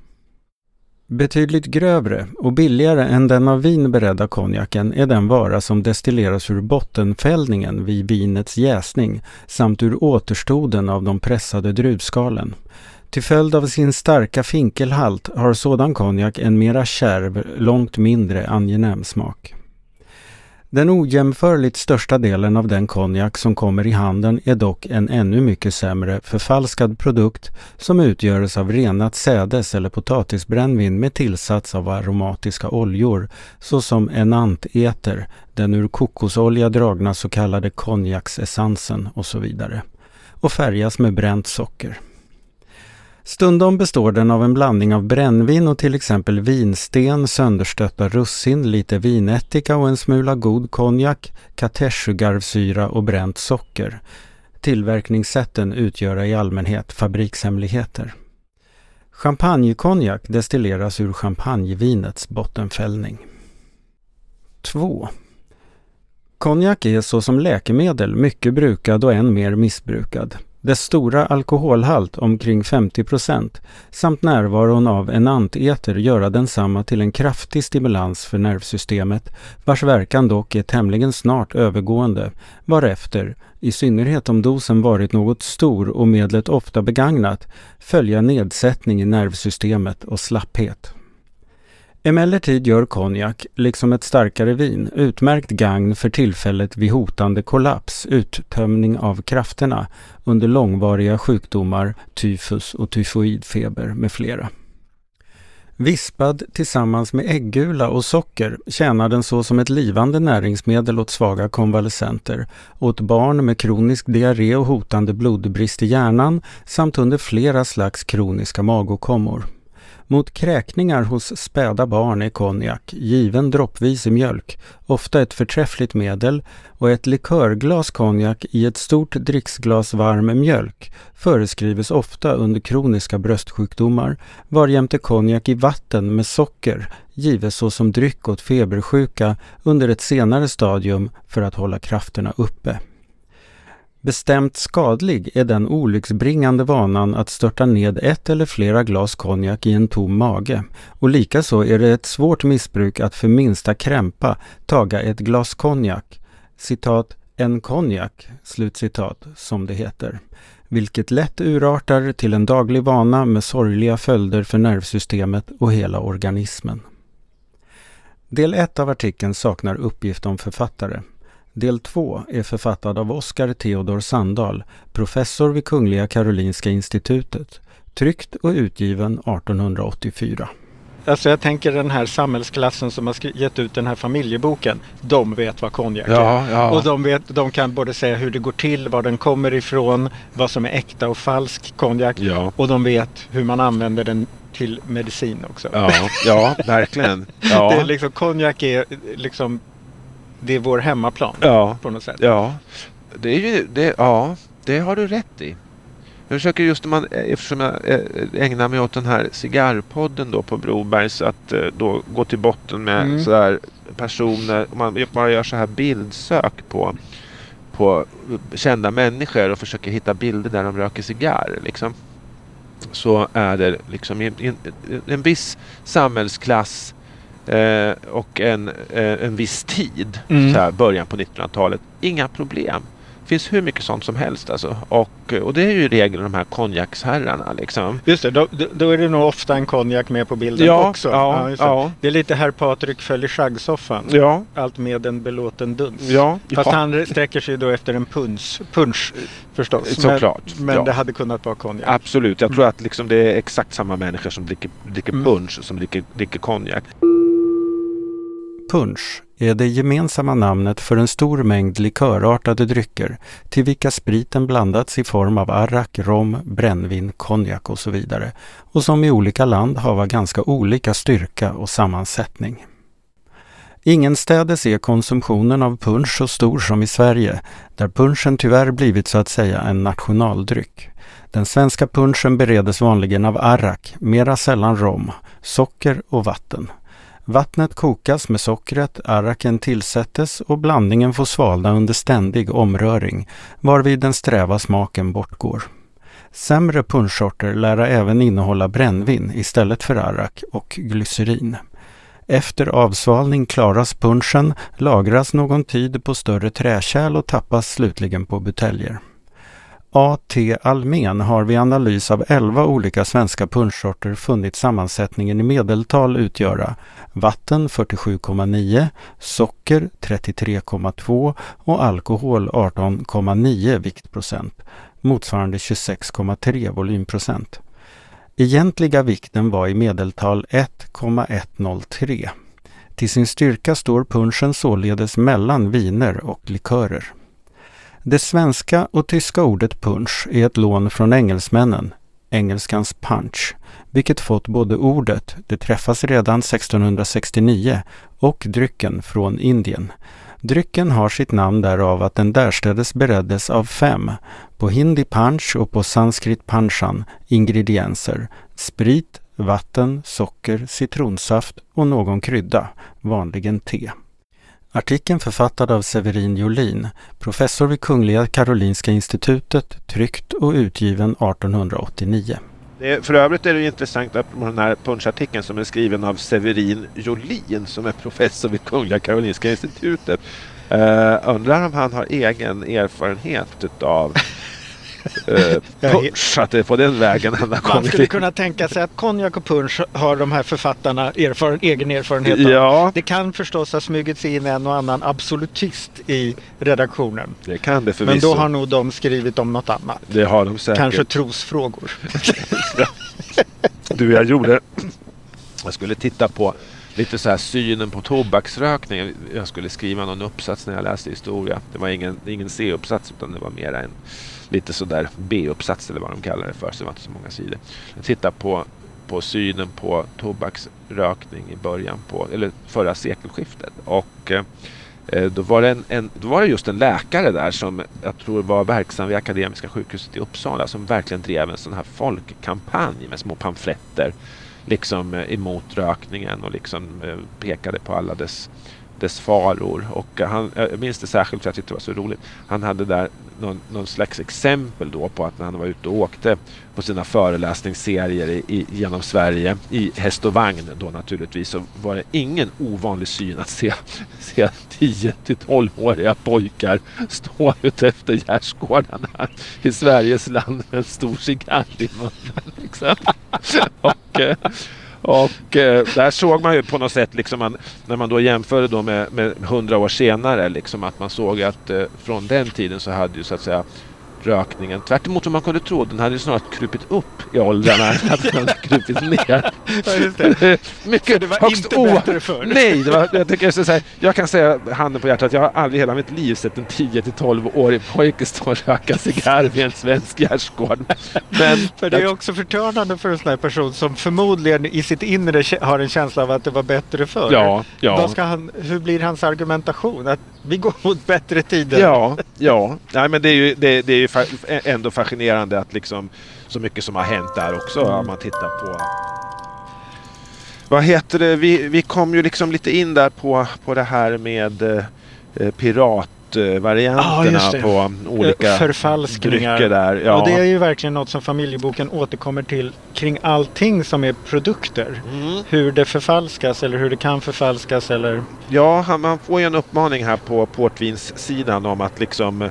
Betydligt grövre och billigare än den av vin beredda konjaken är den vara som destilleras ur bottenfällningen vid vinets jäsning samt ur återstoden av de pressade druvskalen. Till följd av sin starka finkelhalt har sådan konjak en mera kärv, långt mindre angenäm smak. Den ojämförligt största delen av den konjak som kommer i handeln är dock en ännu mycket sämre förfalskad produkt som utgörs av renat sädes eller potatisbrännvin med tillsats av aromatiska oljor såsom enanteter, den ur kokosolja dragna så kallade konjaksessensen och så vidare och färgas med bränt socker. Stundom består den av en blandning av brännvin och till exempel vinsten, sönderstötta russin, lite vinättika och en smula god konjak, katechugarvsyra och bränt socker. Tillverkningssätten utgör i allmänhet fabrikshemligheter. Champagnekonjak destilleras ur champagnevinets bottenfällning. 2. Konjak är såsom läkemedel mycket brukad och än mer missbrukad. Dess stora alkoholhalt, omkring 50 procent, samt närvaron av enanteter göra densamma till en kraftig stimulans för nervsystemet, vars verkan dock är tämligen snart övergående, varefter, i synnerhet om dosen varit något stor och medlet ofta begagnat, följa nedsättning i nervsystemet och slapphet. Emellertid gör konjak, liksom ett starkare vin, utmärkt gagn för tillfället vid hotande kollaps, uttömning av krafterna, under långvariga sjukdomar, tyfus och tyfoidfeber med flera. Vispad tillsammans med äggula och socker tjänar den så som ett livande näringsmedel åt svaga konvalescenter, åt barn med kronisk diarré och hotande blodbrist i hjärnan samt under flera slags kroniska magåkommor. Mot kräkningar hos späda barn är konjak, given droppvis i mjölk, ofta ett förträffligt medel och ett likörglas konjak i ett stort dricksglas varm mjölk föreskrives ofta under kroniska bröstsjukdomar, varjämte konjak i vatten med socker gives såsom dryck åt febersjuka under ett senare stadium för att hålla krafterna uppe. Bestämt skadlig är den olycksbringande vanan att störta ned ett eller flera glas konjak i en tom mage och likaså är det ett svårt missbruk att för minsta krämpa taga ett glas konjak, citat, en konjak, slutcitat, som det heter, vilket lätt urartar till en daglig vana med sorgliga följder för nervsystemet och hela organismen. Del 1 av artikeln saknar uppgift om författare. Del 2 är författad av Oskar Theodor Sandahl, professor vid Kungliga Karolinska institutet, tryckt och utgiven 1884. Alltså jag tänker den här samhällsklassen som har gett ut den här familjeboken. De vet vad konjak är. Ja, ja. Och de, vet, de kan både säga hur det går till, var den kommer ifrån, vad som är äkta och falsk konjak. Ja. Och de vet hur man använder den till medicin också. Ja, ja verkligen. Ja. <laughs> Det är liksom, konjak är liksom det är vår hemmaplan ja. på något sätt. Ja, det, är ju, det, ja, det har du rätt i. Jag försöker just man, eftersom jag eh, ägnar mig åt den här cigarrpodden då på Brobergs att eh, då gå till botten med mm. sådär personer. Man bara gör så här bildsök på, på kända människor och försöker hitta bilder där de röker cigarr. Liksom. Så är det liksom en, en, en viss samhällsklass eh, och en, eh, en viss tid, mm. så här, början på 1900-talet. Inga problem. Det finns hur mycket sånt som helst alltså. Och, och det är ju i regel de här konjaksherrarna liksom. Just det, då, då är det nog ofta en konjak med på bilden ja, också. Ja, ja, ja. Det är lite herr Patrik följer schaggsoffan. Ja. Allt med en belåten duns. Ja, Fast han sträcker sig då efter en punsch, punch förstås. Såklart. Men, men det hade kunnat vara konjak. Absolut, jag tror att liksom det är exakt samma människor som dricker, dricker mm. punch som dricker, dricker konjak. Punsch är det gemensamma namnet för en stor mängd likörartade drycker till vilka spriten blandats i form av arrak, rom, brännvin, konjak och så vidare och som i olika land har ganska olika styrka och sammansättning. Ingenstädes är konsumtionen av punsch så stor som i Sverige, där punschen tyvärr blivit så att säga en nationaldryck. Den svenska punschen beredes vanligen av arrak, mera sällan rom, socker och vatten. Vattnet kokas med sockret, arraken tillsättes och blandningen får svalna under ständig omröring, varvid den sträva smaken bortgår. Sämre punschsorter lära även innehålla brännvin istället för arrak och glycerin. Efter avsvalning klaras punschen, lagras någon tid på större träkärl och tappas slutligen på buteljer. A.T. Almen har vid analys av 11 olika svenska punschsorter funnit sammansättningen i medeltal utgöra vatten 47,9, socker 33,2 och alkohol 18,9 viktprocent, motsvarande 26,3 volymprocent. Egentliga vikten var i medeltal 1,103. Till sin styrka står punschen således mellan viner och likörer. Det svenska och tyska ordet punch är ett lån från engelsmännen, engelskans punch, vilket fått både ordet, det träffas redan 1669, och drycken från Indien. Drycken har sitt namn därav att den därstädes bereddes av fem, på hindi punch och på sanskrit panchan, ingredienser, sprit, vatten, socker, citronsaft och någon krydda, vanligen te. Artikeln författad av Severin Jolin, professor vid Kungliga Karolinska institutet, tryckt och utgiven 1889. Det, för övrigt är det intressant att den här punchartikeln som är skriven av Severin Jolin som är professor vid Kungliga Karolinska institutet. Uh, undrar om han har egen erfarenhet utav eh, är på den vägen han har. Man skulle kunna tänka sig att konjak och punsch har de här författarna erfaren, egen erfarenhet av. Ja. Det kan förstås ha smugit sig in en och annan absolutist i redaktionen. Det kan det förvisso. Men då har nog de skrivit om något annat. Det har de säkert. Kanske trosfrågor. <laughs> du, jag gjorde... Jag skulle titta på lite så här synen på tobaksrökning. Jag skulle skriva någon uppsats när jag läste historia. Det var ingen, ingen C-uppsats utan det var mer en lite sådär B-uppsats eller vad de kallar det för. Så det var inte så många sidor. Jag tittar på, på synen på tobaksrökning i början på, eller förra sekelskiftet. Och eh, då, var det en, en, då var det just en läkare där som jag tror var verksam vid Akademiska sjukhuset i Uppsala som verkligen drev en sån här folkkampanj med små pamfletter liksom eh, emot rökningen och liksom eh, pekade på alla dess dess faror. Och eh, han, jag minns det särskilt för jag tyckte det var så roligt. Han hade där någon, någon slags exempel då på att när han var ute och åkte på sina föreläsningsserier i, i, genom Sverige i häst och vagn då naturligtvis så var det ingen ovanlig syn att se, <laughs> se 10 till 12-åriga pojkar stå ute efter gärdsgårdarna i Sveriges land med en stor cigarr i munnen. Liksom. <laughs> och, eh, och eh, där såg man ju på något sätt, liksom man, när man då jämförde då med, med 100 år senare, liksom att man såg att eh, från den tiden så hade ju så att säga rökningen. Tvärt emot vad man kunde tro. Den hade snarare krupit upp i åldrarna. att den krupit ner. <laughs> Ja, <laughs> Mycket det var högst inte o... bättre förr. Nej, var, jag, tycker ska säga, jag kan säga handen på hjärtat. Jag har aldrig i hela mitt liv sett en 10-12-årig pojke stå och röka cigarr vid en svensk gärdsgård. Men, <laughs> för det är också förtörnande för en sån här person som förmodligen i sitt inre har en känsla av att det var bättre förr. Ja, ja. Ska han, hur blir hans argumentation? Att vi går mot bättre tider? Ja, ja. Nej, men det är ju, det, det är ju ändå fascinerande att liksom så mycket som har hänt där också om man tittar på vad heter det? Vi, vi kom ju liksom lite in där på, på det här med eh, piratvarianterna ja, på olika förfalskningar. drycker där. Ja. Och det är ju verkligen något som familjeboken återkommer till kring allting som är produkter. Mm. Hur det förfalskas eller hur det kan förfalskas eller... Ja, man får ju en uppmaning här på portvinssidan om att liksom Eh,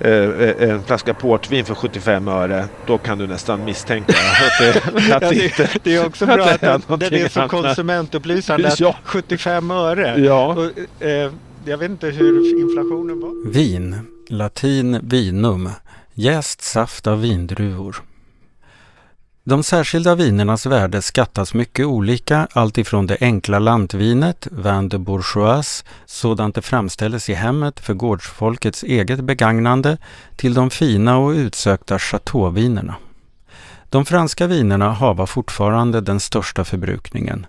en flaska portvin för 75 öre, då kan du nästan misstänka att det, <laughs> att ja, det, inte, det är också <laughs> bra att, att den, den är så konsumentupplysande ja. att 75 öre. Ja. Och, eh, jag vet inte hur inflationen var. Vin, latin vinum, jäst saft av vindruvor. De särskilda vinernas värde skattas mycket olika, alltifrån det enkla lantvinet, vin de bourgeois, sådant det framställs i hemmet för gårdsfolkets eget begagnande, till de fina och utsökta chateauvinerna. De franska vinerna hava fortfarande den största förbrukningen.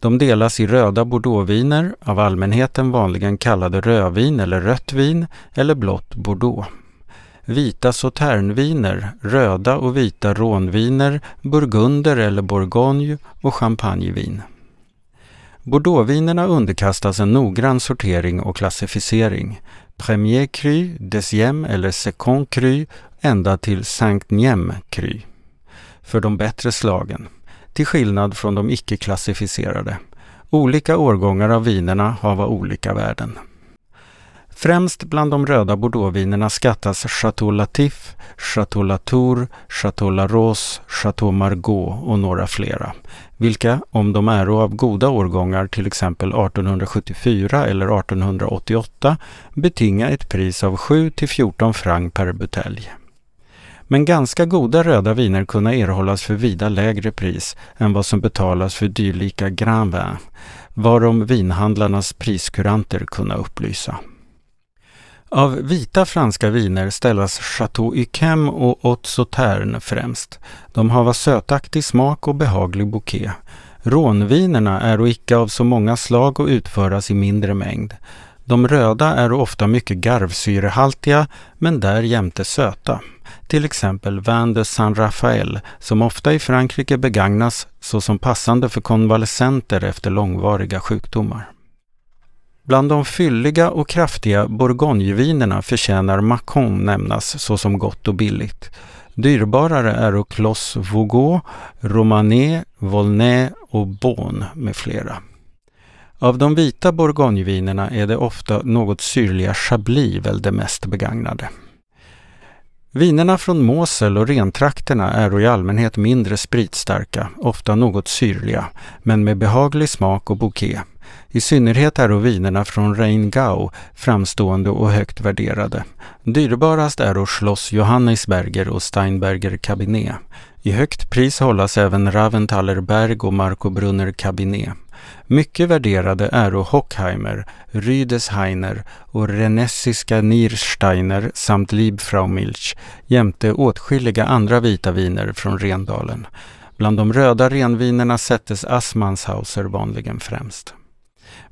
De delas i röda bordeauxviner, av allmänheten vanligen kallade rödvin eller rött vin, eller blått bordeaux vita sauternviner, röda och vita rånviner, burgunder eller bourgogne och champagnevin. Bordeauxvinerna underkastas en noggrann sortering och klassificering. Premier cru, deuxième eller second cru ända till Saint Nième cru. För de bättre slagen, till skillnad från de icke klassificerade. Olika årgångar av vinerna har olika värden. Främst bland de röda bordeauxvinerna skattas Chateau Latif, Chateau Latour, Chateau Larose, Chateau Margaux och några flera, vilka, om de är av goda årgångar, till exempel 1874 eller 1888, betinga ett pris av 7 till 14 franc per butelj. Men ganska goda röda viner kunna erhållas för vida lägre pris än vad som betalas för dylika Grand Vin, varom vinhandlarnas priskuranter kunna upplysa. Av vita franska viner ställas Chateau Yquem och Haute Sauterne främst. De hava sötaktig smak och behaglig bouquet. Rånvinerna är icke av så många slag och utföras i mindre mängd. De röda är ofta mycket garvsyrehaltiga men därjämte söta. Till exempel Vin de Saint-Rafael, som ofta i Frankrike begagnas såsom passande för konvalescenter efter långvariga sjukdomar. Bland de fylliga och kraftiga bourgognevinerna förtjänar Macon nämnas såsom gott och billigt. Dyrbarare är Clos Vougeot, Romanée, Volnay och Beaune med flera. Av de vita bourgognevinerna är det ofta något syrliga Chablis väl det mest begagnade. Vinerna från Mosel och rentrakterna är i allmänhet mindre spritstarka, ofta något syrliga, men med behaglig smak och bouquet. I synnerhet är vinerna från Rheingau framstående och högt värderade. Dyrbarast är Schloss Johannisberger och Steinberger Cabinet. I högt pris hållas även Raventhaler Berg och Marco Brunner Cabinet. Mycket värderade är Hockheimer, Rydesheiner och Renessiska Niersteiner samt Liebfraumilch jämte åtskilliga andra vita viner från Rendalen. Bland de röda renvinerna sättes Assmannshauser vanligen främst.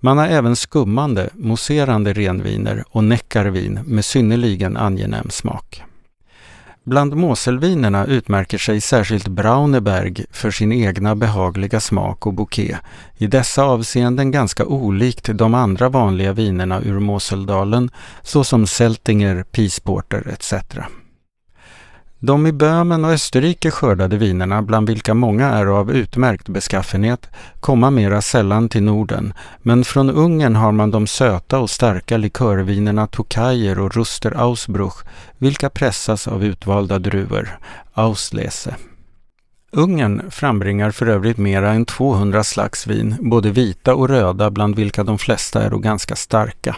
Man har även skummande, mousserande renviner och neckarvin med synnerligen angenäm smak. Bland Moselvinerna utmärker sig särskilt Brauneberg för sin egna behagliga smak och bouquet, i dessa avseenden ganska olikt de andra vanliga vinerna ur Moseldalen såsom Seltinger, Pisporter etc. De i Böhmen och Österrike skördade vinerna, bland vilka många är av utmärkt beskaffenhet, komma mera sällan till Norden, men från Ungern har man de söta och starka likörvinerna Tokajer och Ruster Ausbruch, vilka pressas av utvalda druvor, Auslese. Ungern frambringar för övrigt mera än 200 slags vin, både vita och röda, bland vilka de flesta är ganska starka.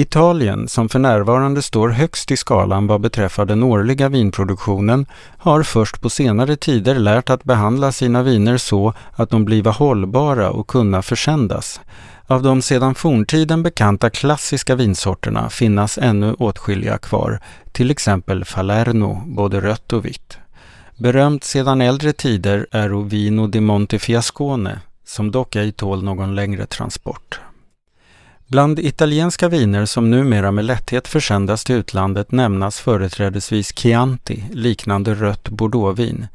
Italien, som för närvarande står högst i skalan vad beträffar den årliga vinproduktionen, har först på senare tider lärt att behandla sina viner så att de bliva hållbara och kunna försändas. Av de sedan forntiden bekanta klassiska vinsorterna finnas ännu åtskilliga kvar, till exempel Falerno, både rött och vitt. Berömt sedan äldre tider är Vino di Montefiascone, som dock ej tål någon längre transport. Bland italienska viner som numera med lätthet försändas till utlandet nämnas företrädesvis Chianti, liknande rött bordeauxvin,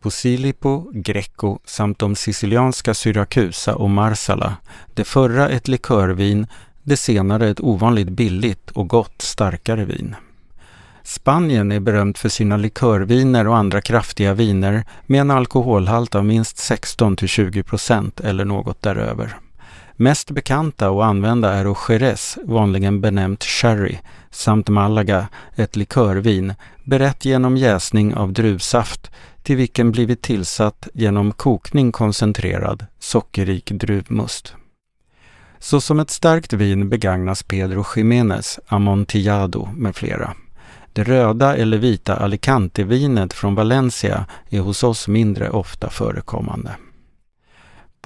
Posilipo, Greco samt de sicilianska Syracusa och Marsala, det förra ett likörvin, det senare ett ovanligt billigt och gott starkare vin. Spanien är berömt för sina likörviner och andra kraftiga viner med en alkoholhalt av minst 16 till 20 procent eller något däröver. Mest bekanta och använda är Jerez, vanligen benämnt sherry, samt Malaga, ett likörvin, berett genom jäsning av druvsaft, till vilken blivit tillsatt genom kokning koncentrerad, sockerrik druvmust. Så som ett starkt vin begagnas Pedro Jiménez, Amontillado med flera. Det röda eller vita Alicante-vinet från Valencia är hos oss mindre ofta förekommande.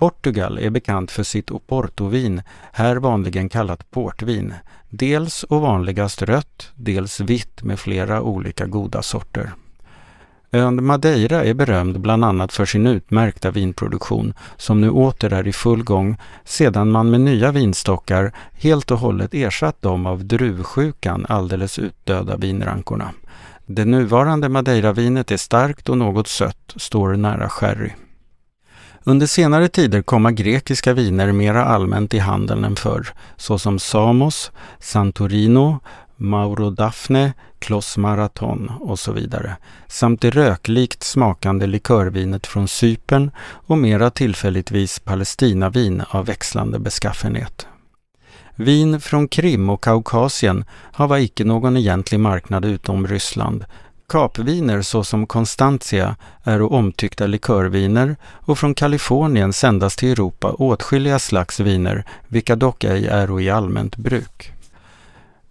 Portugal är bekant för sitt Oportovin, här vanligen kallat portvin. Dels och vanligast rött, dels vitt med flera olika goda sorter. Ön Madeira är berömd bland annat för sin utmärkta vinproduktion som nu åter är i full gång sedan man med nya vinstockar helt och hållet ersatt de av druvsjukan alldeles utdöda vinrankorna. Det nuvarande Madeiravinet är starkt och något sött, står nära sherry. Under senare tider komma grekiska viner mera allmänt i handeln än förr, såsom Samos, Santorino, Mauro Daphne, Klos Marathon och så vidare, samt det röklikt smakande likörvinet från Cypern och mera tillfälligtvis palestinavin av växlande beskaffenhet. Vin från Krim och Kaukasien har icke någon egentlig marknad utom Ryssland. Kapviner såsom Constantia är omtyckta likörviner och från Kalifornien sändas till Europa åtskilliga slags viner, vilka dock ej är i allmänt bruk.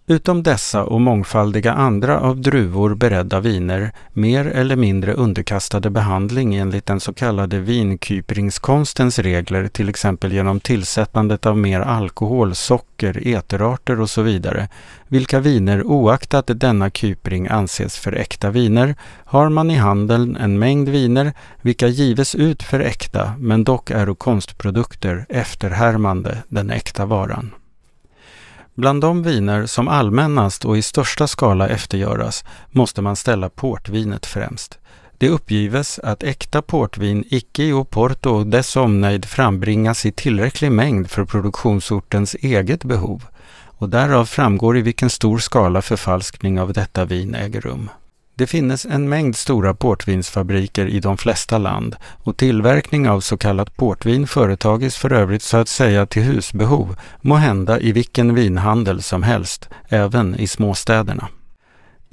Utom dessa och mångfaldiga andra av druvor beredda viner, mer eller mindre underkastade behandling enligt den så kallade vinkypringskonstens regler, till exempel genom tillsättandet av mer alkohol, socker, eterarter och så vidare, vilka viner oaktat denna kypring anses för äkta viner, har man i handeln en mängd viner, vilka gives ut för äkta, men dock är konstprodukter efterhärmande den äkta varan. Bland de viner som allmännast och i största skala eftergöras måste man ställa portvinet främst. Det uppgives att äkta portvin icke i Oporto och dess omnejd frambringas i tillräcklig mängd för produktionsortens eget behov och därav framgår i vilken stor skala förfalskning av detta vin äger rum. Det finns en mängd stora portvinsfabriker i de flesta land och tillverkning av så kallat portvin företages för övrigt så att säga till husbehov, må hända i vilken vinhandel som helst, även i småstäderna.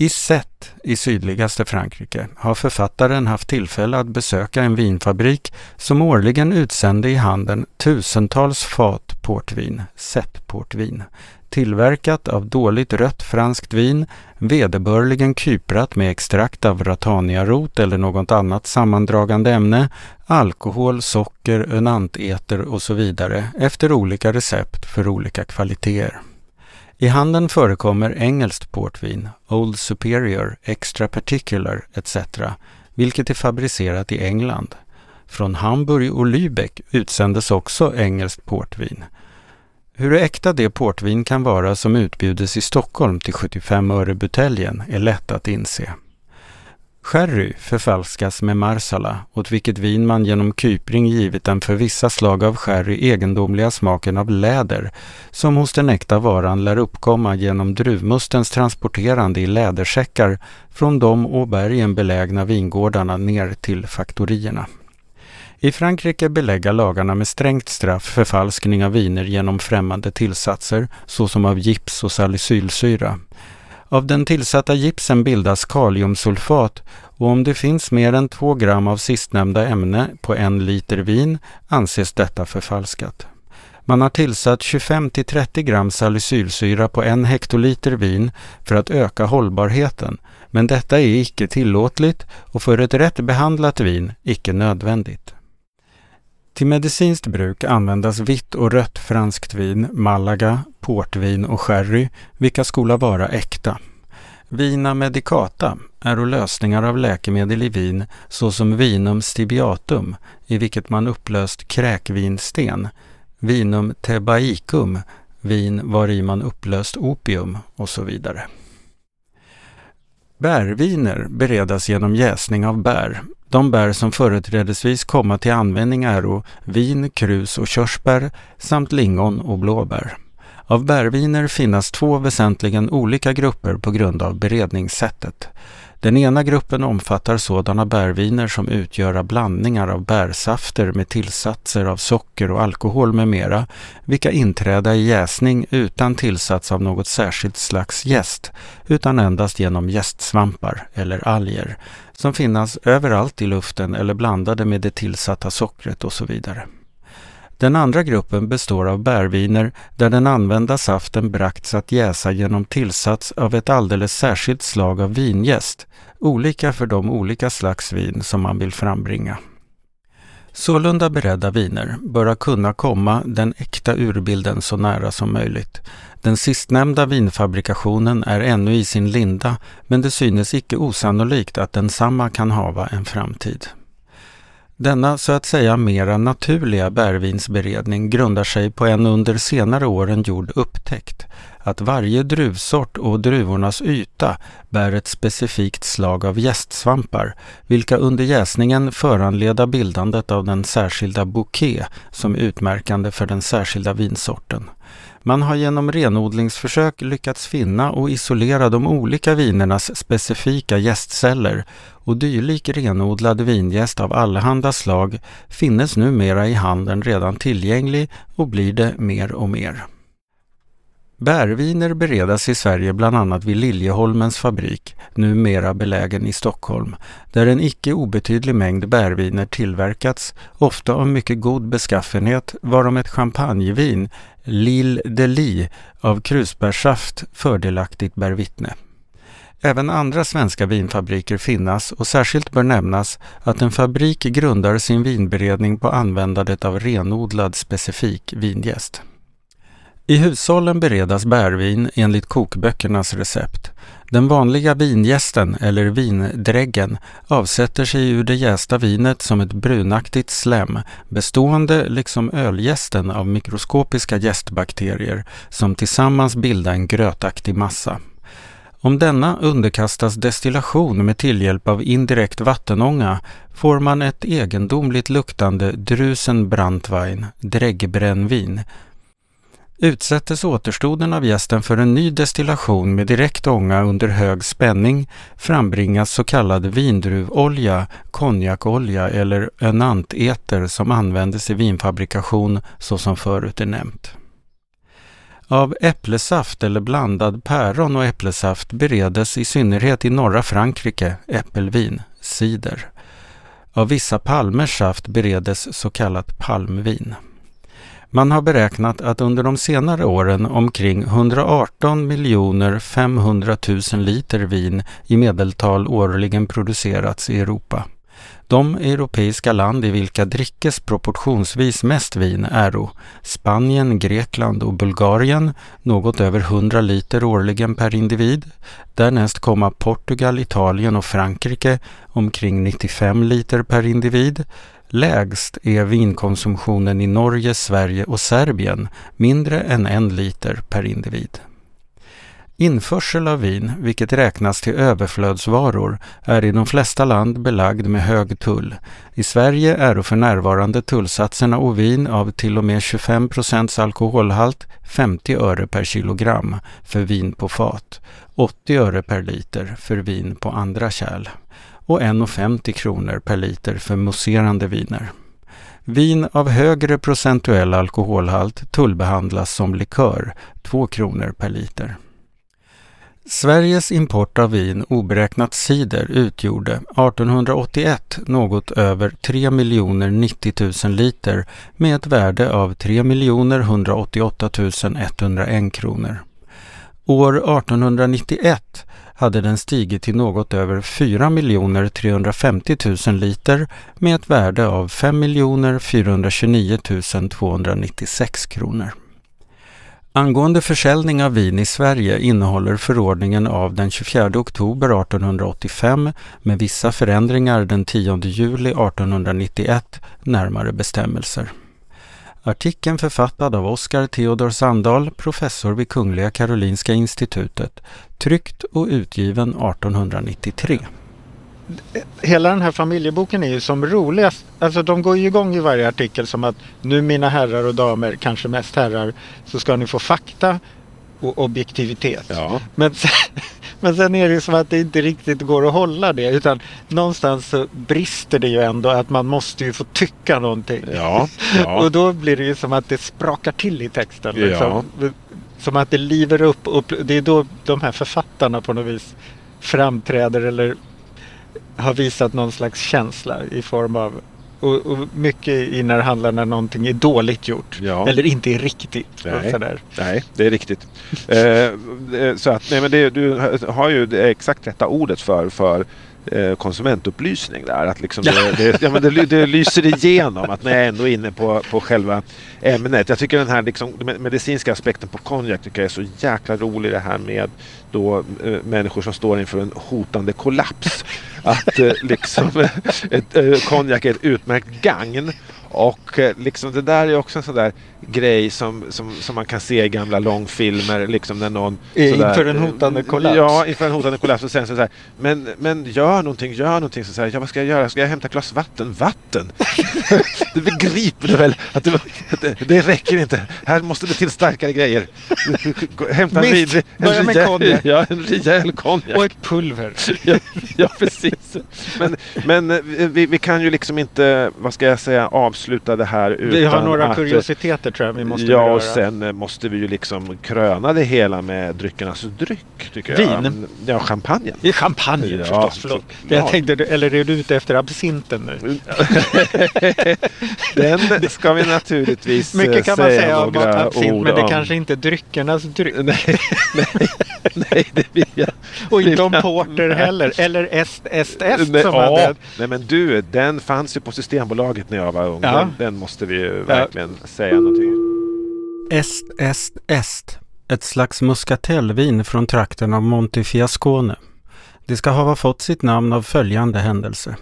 I Sett i sydligaste Frankrike har författaren haft tillfälle att besöka en vinfabrik som årligen utsände i handeln tusentals fat portvin, Sett-portvin, tillverkat av dåligt rött franskt vin, vederbörligen kyprat med extrakt av rataniarot eller något annat sammandragande ämne, alkohol, socker, önanteter och så vidare efter olika recept för olika kvaliteter. I handeln förekommer engelskt portvin, Old Superior, Extra Particular etc. vilket är fabricerat i England. Från Hamburg och Lübeck utsändes också engelskt portvin. Hur äkta det portvin kan vara som utbjudes i Stockholm till 75 öre buteljen är lätt att inse. Sherry förfalskas med marsala, åt vilket vin man genom kypring givit den för vissa slag av sherry egendomliga smaken av läder, som hos den äkta varan lär uppkomma genom druvmustens transporterande i lädersäckar från de å bergen belägna vingårdarna ner till faktorierna. I Frankrike belägga lagarna med strängt straff förfalskning av viner genom främmande tillsatser, såsom av gips och salicylsyra. Av den tillsatta gipsen bildas kaliumsulfat och om det finns mer än 2 gram av sistnämnda ämne på en liter vin anses detta förfalskat. Man har tillsatt 25 30 gram salicylsyra på en hektoliter vin för att öka hållbarheten, men detta är icke tillåtligt och för ett rätt behandlat vin icke nödvändigt. Till medicinskt bruk användas vitt och rött franskt vin, Malaga, portvin och sherry, vilka skola vara äkta. Vina medicata är lösningar av läkemedel i vin såsom vinum stibiatum, i vilket man upplöst kräkvinsten, vinum tebaicum, vin vari man upplöst opium och så vidare. Bärviner beredas genom jäsning av bär, de bär som företrädesvis komma till användning är vin, krus och körsbär samt lingon och blåbär. Av bärviner finnas två väsentligen olika grupper på grund av beredningssättet. Den ena gruppen omfattar sådana bärviner som utgöra blandningar av bärsafter med tillsatser av socker och alkohol med mera, vilka inträda i jäsning utan tillsats av något särskilt slags jäst, utan endast genom jästsvampar eller alger, som finnas överallt i luften eller blandade med det tillsatta sockret och så vidare. Den andra gruppen består av bärviner där den använda saften bragts att jäsa genom tillsats av ett alldeles särskilt slag av vinjäst, olika för de olika slags vin som man vill frambringa. Sålunda beredda viner bör kunna komma den äkta urbilden så nära som möjligt. Den sistnämnda vinfabrikationen är ännu i sin linda, men det synes icke osannolikt att densamma kan hava en framtid. Denna så att säga mera naturliga bärvinsberedning grundar sig på en under senare åren gjord upptäckt, att varje druvsort och druvornas yta bär ett specifikt slag av jästsvampar, vilka under jäsningen föranleda bildandet av den särskilda bouquet som är utmärkande för den särskilda vinsorten. Man har genom renodlingsförsök lyckats finna och isolera de olika vinernas specifika jästceller och dylik renodlad vingäst av allehanda slag finnes numera i handeln redan tillgänglig och blir det mer och mer. Bärviner beredas i Sverige bland annat vid Liljeholmens fabrik, numera belägen i Stockholm, där en icke obetydlig mängd bärviner tillverkats, ofta av mycket god beskaffenhet, varom ett champagnevin, Lille Deli av krusbärssaft fördelaktigt bär vittne. Även andra svenska vinfabriker finnas och särskilt bör nämnas att en fabrik grundar sin vinberedning på användandet av renodlad specifik vingäst. I hushållen beredas bärvin enligt kokböckernas recept. Den vanliga vingästen eller vindräggen avsätter sig ur det jästa vinet som ett brunaktigt slem bestående liksom ölgästen av mikroskopiska jästbakterier som tillsammans bildar en grötaktig massa. Om denna underkastas destillation med tillhjälp av indirekt vattenånga får man ett egendomligt luktande Drusenbrandwein, dräggbrännvin, Utsättes återstoden av jästen för en ny destillation med direkt ånga under hög spänning frambringas så kallad vindruvolja, konjakolja eller enanteter som användes i vinfabrikation så som förut är nämnt. Av äpplesaft eller blandad päron och äpplesaft beredes i synnerhet i norra Frankrike äppelvin, cider. Av vissa palmers saft beredes så kallat palmvin. Man har beräknat att under de senare åren omkring 118 miljoner 500 000 liter vin i medeltal årligen producerats i Europa. De europeiska land i vilka drickes proportionsvis mest vin är Spanien, Grekland och Bulgarien, något över 100 liter årligen per individ. Därnäst komma Portugal, Italien och Frankrike, omkring 95 liter per individ. Lägst är vinkonsumtionen i Norge, Sverige och Serbien, mindre än en liter per individ. Införsel av vin, vilket räknas till överflödsvaror, är i de flesta land belagd med hög tull. I Sverige är för närvarande tullsatserna och vin av till och med 25 procents alkoholhalt 50 öre per kilogram för vin på fat, 80 öre per liter för vin på andra kärl och 1,50 kronor per liter för mousserande viner. Vin av högre procentuell alkoholhalt tullbehandlas som likör, 2 kronor per liter. Sveriges import av vin oberäknat cider utgjorde 1881 något över 3 90 000 liter med ett värde av 3 188 101 kronor. År 1891 hade den stigit till något över 4 350 000 liter med ett värde av 5 429 296 kronor. Angående försäljning av vin i Sverige innehåller förordningen av den 24 oktober 1885 med vissa förändringar den 10 juli 1891 närmare bestämmelser. Artikeln författad av Oskar Theodor Sandahl, professor vid Kungliga Karolinska institutet, tryckt och utgiven 1893. Hela den här familjeboken är ju som roligast. Alltså de går ju igång i varje artikel som att nu mina herrar och damer, kanske mest herrar, så ska ni få fakta och objektivitet. Ja. Men, sen, <laughs> men sen är det ju som att det inte riktigt går att hålla det utan någonstans så brister det ju ändå att man måste ju få tycka någonting. Ja, <laughs> ja. och då blir det ju som att det sprakar till i texten. Liksom. Ja. Som att det liver upp och det är då de här författarna på något vis framträder eller har visat någon slags känsla i form av och, och, mycket i när det handlar när någonting är dåligt gjort. Ja. Eller inte är riktigt. Nej, nej det är riktigt. eh, eh så att, nej, men det, du har ju det exakt rätta ordet för, för konsumentupplysning där. Att liksom det, det, ja, men det, det lyser igenom att när jag ändå är inne på, på själva ämnet. Jag tycker den här liksom, medicinska aspekten på konjak tycker jag är så jäkla rolig. Det här med då, äh, människor som står inför en hotande kollaps. <laughs> Att äh, liksom, ett, äh, konjak är ett utmärkt gagn och eh, liksom det där är också en sån där grej som, som, som man kan se i gamla långfilmer. Liksom när någon, inför sådär, en hotande kollaps? Ja, inför en hotande kollaps. Och sen så, här, men, men gör någonting, gör någonting. Så, så här, ja, vad ska jag göra? Ska jag hämta ett glas vatten? Vatten? <laughs> du begriper du väl att det, det, det, räcker inte. Här måste det till starkare grejer. Hämta en, Mist, en, med konjak. Ja, en rejäl konjak. Och ett pulver. <laughs> ja, ja, precis. Men, men eh, vi, vi kan ju liksom inte, vad ska jag säga, avsluta det här utan Vi har några att, kuriositeter tror jag vi måste Ja, och sen eh, måste vi ju liksom kröna det hela med dryckernas dryck, tycker jag. Vin? Ja, champagnen. I champagne Ja, förstås, förlåt. Det jag tänkte, eller är du ute efter absinten nu? <laughs> Den ska vi naturligtvis eh, Mycket kan man säga om absint, ord men det om. kanske inte är dryckernas dryck. <laughs> Nej, nej, nej, det vill jag. <laughs> Och inte om porter heller. Eller est, est, est Nej, som ja, hade... nej men du, den fanns ju på Systembolaget när jag var ung. Ja. Den, den måste vi ju verkligen säga någonting. Est, est, est. Ett slags muskatellvin från trakten av Montefiascone. Det ska ha fått sitt namn av följande händelse.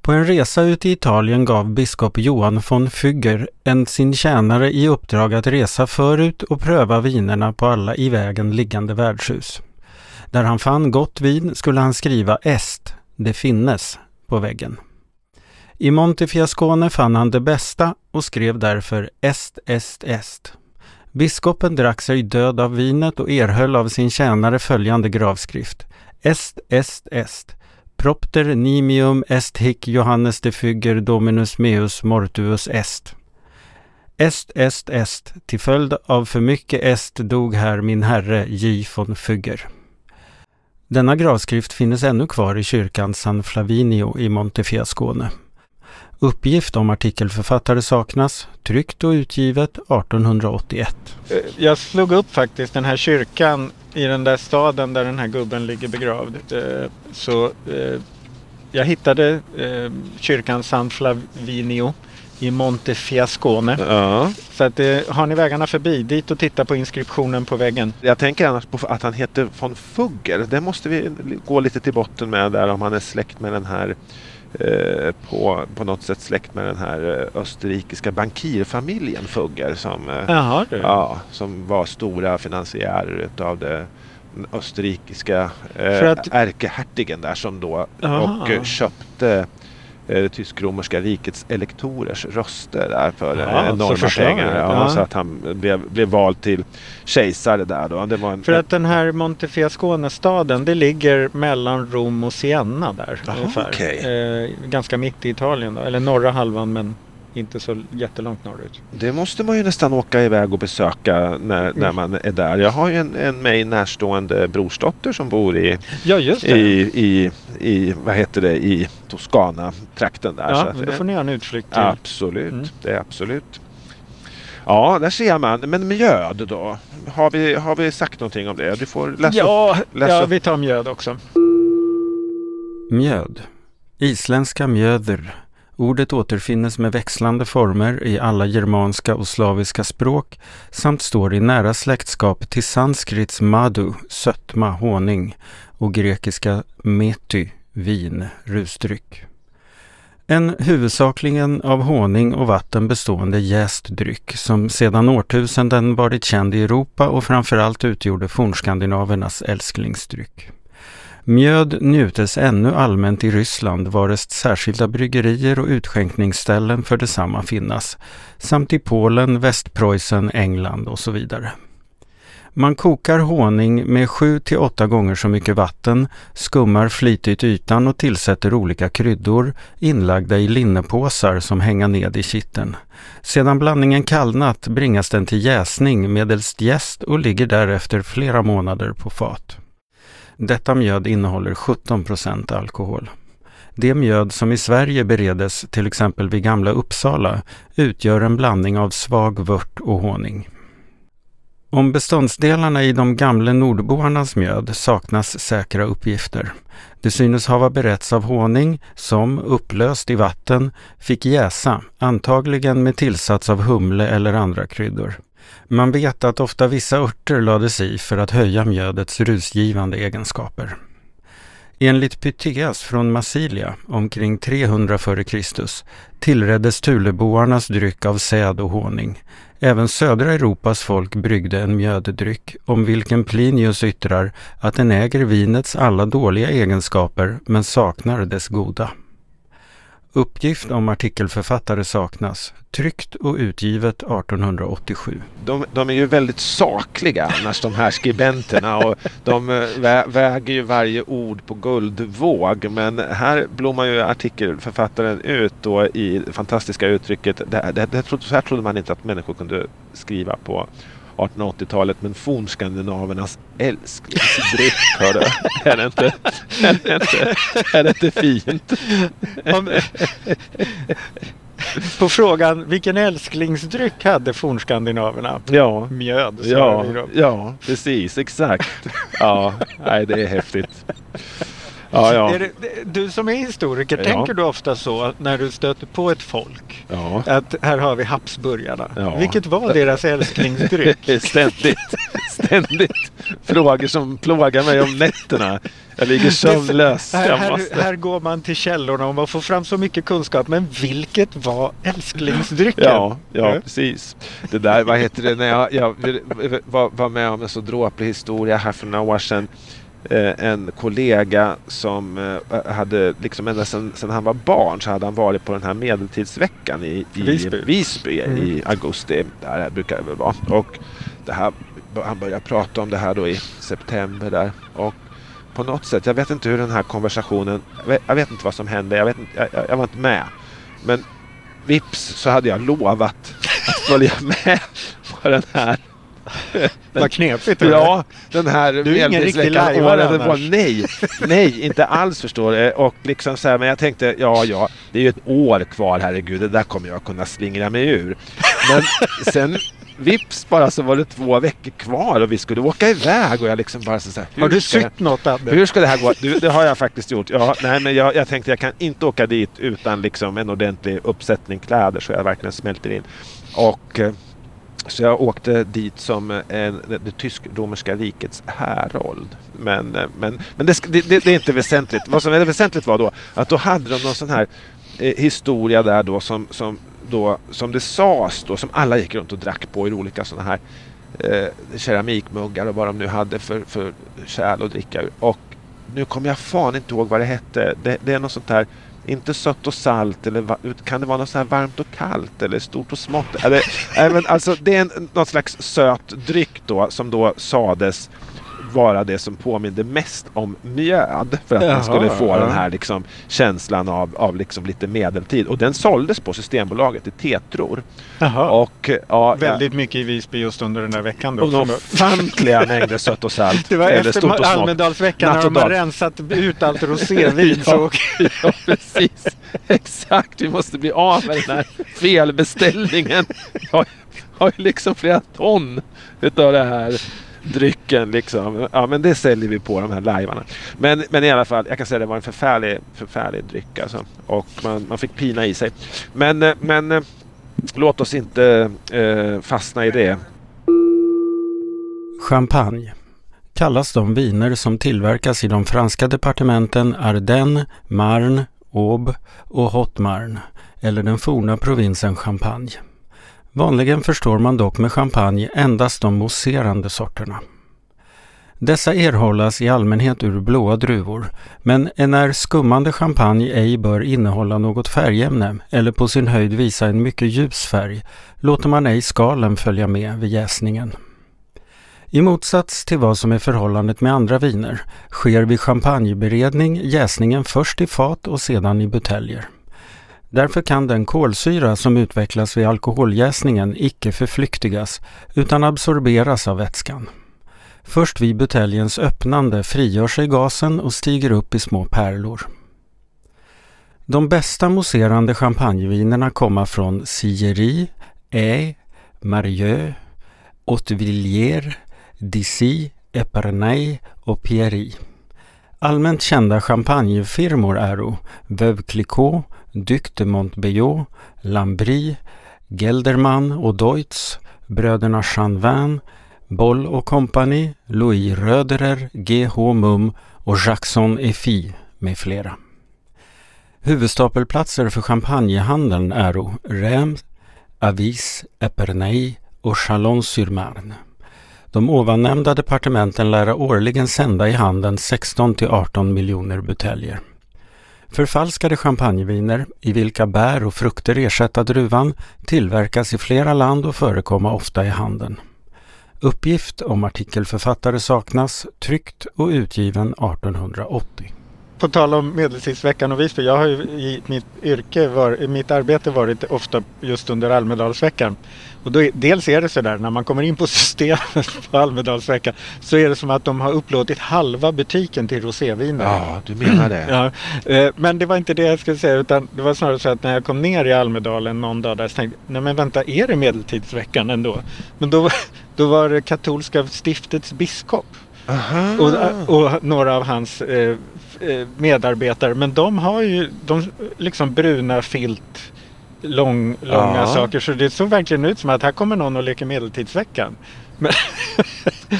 På en resa ut i Italien gav biskop Johan von Fugger en sin tjänare i uppdrag att resa förut och pröva vinerna på alla i vägen liggande värdshus. Där han fann gott vin skulle han skriva est, det finnes, på väggen. I Montefiascone fann han det bästa och skrev därför est, est, est. Biskopen drack sig död av vinet och erhöll av sin tjänare följande gravskrift. Est, est, est. Propter nimium est hic Johannes de Fugger dominus meus mortuus est. Est, est, est. Till följd av för mycket est dog här min herre J von Fugger. Denna gravskrift finns ännu kvar i kyrkan San Flavinio i Montefiascone. Uppgift om artikelförfattare saknas, tryckt och utgivet 1881. Eh, Jag slog upp faktiskt den här kyrkan i den där staden där den här gubben ligger begravd. Eh, Så eh, jag hittade kyrkan San Flavinio i Montefiascone. Ja. Så att, har ni vägarna förbi, dit och titta på inskriptionen på väggen. Jag tänker annars på att han heter von Fugger. Det måste vi gå lite till botten med där om han är släkt med den här på, på något sätt släkt med den här eh, österrikiska bankirfamiljen Fugger som, eh, Jaha ja, som var stora finansiärer utav det österrikiska eh, att- ärkehertigen där som då Aha. och eh, köpte eh, det tysk-romerska rikets elektorers röster där för Ja, eh, enorma pengar. Ja, Ja. Så att han blev, blev vald till kejsare där då. Det var en, För att den här Montefiascone-staden, det ligger mellan Rom och Siena där. Jaha, ungefär. okej. Eh, ganska mitt i Italien då, eller norra halvan men inte så jättelångt norrut. Det måste man ju nästan åka iväg och besöka när, när man är där. Jag har ju en, en mig närstående brorsdotter som bor i, Ja just det. i, i, i vad heter det, i Toscana-trakten där. ja, Så då får ni göra en utflykt till. Absolut, Mm. det är absolut. Ja, där ser man. Men mjöd då? Har vi, har vi sagt någonting om det? Du får läsa upp. Ja, läs ja, upp. vi tar mjöd också. Mjöd. Isländska mjöder. Ordet återfinnes med växlande former i alla germanska och slaviska språk samt står i nära släktskap till sanskrits madu, sötma, honung och grekiska mety, vin, rusdryck. En huvudsakligen av honung och vatten bestående jäst dryck som sedan årtusenden varit känd i Europa och framförallt utgjorde fornskandinavernas älsklingsdryck. Mjöd njutes ännu allmänt i Ryssland varest särskilda bryggerier och utskänkningsställen för detsamma finnas, samt i Polen, Västpreussen, England och så vidare. Man kokar honung med 7 till 8 gånger så mycket vatten, skummar flitigt ytan och tillsätter olika kryddor inlagda i linnepåsar som hänga ned i kitteln. Sedan blandningen kallnat bringas den till jäsning medelst jäst och ligger därefter flera månader på fat. Detta mjöd innehåller 17 procent alkohol. Det mjöd som i Sverige beredes till exempel vid Gamla Uppsala utgör en blandning av svag vört och honung. Om beståndsdelarna i de gamla nordboarnas mjöd saknas säkra uppgifter. Det synes hava berätts av honung som, upplöst i vatten, fick jäsa, antagligen med tillsats av humle eller andra kryddor. Man vet att ofta vissa örter lades i för att höja mjödets rusgivande egenskaper. Enligt Pytheas från Massilia, omkring 300 f.Kr. tillreddes Tuleboarnas dryck av säd och honung. Även södra Europas folk bryggde en mjöddryck, om vilken Plinius yttrar att den äger vinets alla dåliga egenskaper men saknar dess goda. Uppgift om artikelförfattare saknas. Tryckt och utgivet 1887. De, de är ju väldigt sakliga annars de här skribenterna och de eh, vä väger ju varje ord på guldvåg. Men här blommar ju artikelförfattaren ut då i det fantastiska uttrycket. Det, det, det, så här trodde man inte att människor kunde skriva på 1880-talet men fornskandinavernas älsklingsdryck. Hörde. Är det inte, är det inte, är det inte fint? På frågan vilken älsklingsdryck hade fornskandinaverna? Ja, Mjöd. Ja, ja, precis, exakt. Ja, nej, det är häftigt. Ja, ja. Det, du som är historiker, ja. tänker du ofta så när du stöter på ett folk? Att här har vi Habsburgarna. Vilket var deras älsklingsdryck? <laughs> ständigt, ständigt. Frågor som plågar mig om nätterna. Jag ligger sömnlös. Här, här, här, går man till källorna och man får fram så mycket kunskap. Men vilket var älsklingsdrycken? Ja, ja mm. precis. Det där, vad heter det, när jag, jag var, var med om en så dråplig historia här för några år sedan. Eh, en kollega som eh, hade liksom ända sedan, sedan, han var barn så hade han varit på den här medeltidsveckan i, i Visby, Visby mm. i augusti. Där brukar det väl vara. Och det här, han började prata om det här då i september där. Och på något sätt, jag vet inte hur den här konversationen, jag vet, jag vet inte vad som hände, jag, vet inte, jag, jag, var inte med. Men vips så hade jag lovat att följa med <laughs> på den här <laughs> vad knepigt. Ja, den här Du är ingen riktig lajvare Nej, nej, inte alls förstår du. Och liksom så här, men jag tänkte, ja, ja, det är ju ett år kvar, herregud, det där kommer jag kunna slingra mig ur. Men <laughs> sen vips bara så var det två veckor kvar och vi skulle åka iväg och jag liksom bara så här, Har du sytt något Abbe? Hur ska det här gå? Du, det har jag faktiskt gjort. Ja, nej men jag, jag tänkte jag kan inte åka dit utan liksom en ordentlig uppsättning kläder så jag verkligen smälter in. Och eh, så jag åkte dit som eh, en, det, det tysk-romerska rikets härold. Men, eh, men, men det, det, det, är inte väsentligt. Vad som är väsentligt var då att då hade de någon sån här eh, historia där då som, som, då som det sades då som alla gick runt och drack på i olika sådana här eh, keramikmuggar och vad de nu hade för, för kärl att dricka ur. Och nu kommer jag fan inte ihåg vad det hette. Det, det är något sånt här inte sött och salt eller kan det vara något så här varmt och kallt eller stort och smått? Eller, även, alltså, det är en, något slags söt dryck då som då sades vara det som påminde mest om mjöd för att Jaha, man skulle få ja. den här liksom, känslan av, av liksom lite medeltid. Och den såldes på Systembolaget i tetror. Och, ja, Väldigt mycket i Visby just under den där veckan. Då, och ofantliga mängder sött och salt. <laughs> Det var eller efter stort och Almedalsveckan när de har rensat ut allt rosévin. <laughs> ja, <laughs> ja, precis. Exakt, vi måste bli av med den här felbeställningen. Jag har ju liksom flera ton utav det här drycken liksom. Ja men det säljer vi på de här lajvarna. Men, men i alla fall, jag kan säga att det var en förfärlig, förfärlig dryck alltså. Och man, man fick pina i sig. Men, eh, men eh, låt oss inte eh, fastna i det. Champagne kallas de viner som tillverkas i de franska departementen Ardennes, Marne, Aube och Haute-Marne eller den forna provinsen Champagne. Vanligen förstår man dock med champagne endast de mousserande sorterna. Dessa erhållas i allmänhet ur blåa druvor, men enär skummande champagne ej bör innehålla något färgämne eller på sin höjd visa en mycket ljus färg låter man ej skalen följa med vid jäsningen. I motsats till vad som är förhållandet med andra viner sker vid champagneberedning jäsningen först i fat och sedan i buteljer. Därför kan den kolsyra som utvecklas vid alkoholjäsningen icke förflyktigas utan absorberas av vätskan. Först vid buteljens öppnande frigör sig gasen och stiger upp i små pärlor. De bästa mousserande champagnevinerna kommer från Sillery, Aix, Marieux, Hautevilliers, Dissy, Epernay och Pierry. Allmänt kända champagnefirmor är Veuve Clicquot, Duc de Montbéliot, Lambry, Gelderman och Deutz, bröderna Chanvin, Boll och Company, Louis Röderer, G.H. Mum och Jackson Effi med flera. Huvudstapelplatser för champagnehandeln är Reims, Avis, Epernay och Chalon-sur-Marne. De ovannämnda departementen lär årligen sända i handeln 16 till 18 miljoner buteljer. Förfalskade champagneviner, i vilka bär och frukter ersätta druvan, tillverkas i flera land och förekommer ofta i handeln. Uppgift om artikelförfattare saknas, tryckt och utgiven 1880. På tal om Medeltidsveckan och Visby. Jag har ju i mitt yrke, var, i mitt arbete varit ofta just under Almedalsveckan. Och då, dels är det sådär när man kommer in på systemet på Almedalsveckan så är det som att de har upplåtit halva butiken till roséviner. Ja, du menar det. ja, eh, men det var inte det jag skulle säga utan det var snarare så att när jag kom ner i Almedalen någon dag där så tänkte jag, nej men vänta, är det Medeltidsveckan ändå? Men då, då var det katolska stiftets biskop. Och, och, några av hans eh, eh, medarbetare. Men de har ju de, liksom bruna filt, lång, långa ja. saker. Så det såg verkligen ut som att här kommer någon och leker Medeltidsveckan. Men,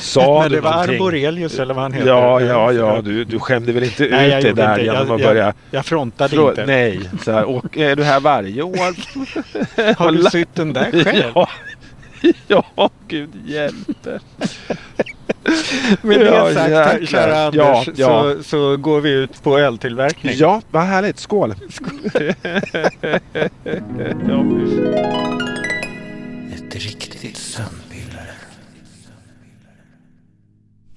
Sa <laughs> men det var Arborelius eller vad han heter. Ja, ja, ja. Du, du skämde väl inte nej, ut det där inte. genom att börja... Jag, jag frontade frå, inte. Nej, så här, och är du här varje år? <laughs> Har du sytt den där själv? <laughs> Ja, ja gud hjälpe. Med det sagt, jäklar. kära Anders, ja, ja. Så, så går vi ut på öltillverkning. Ja, vad härligt. Skål! <laughs> Skål. Ett riktigt sömnpiller.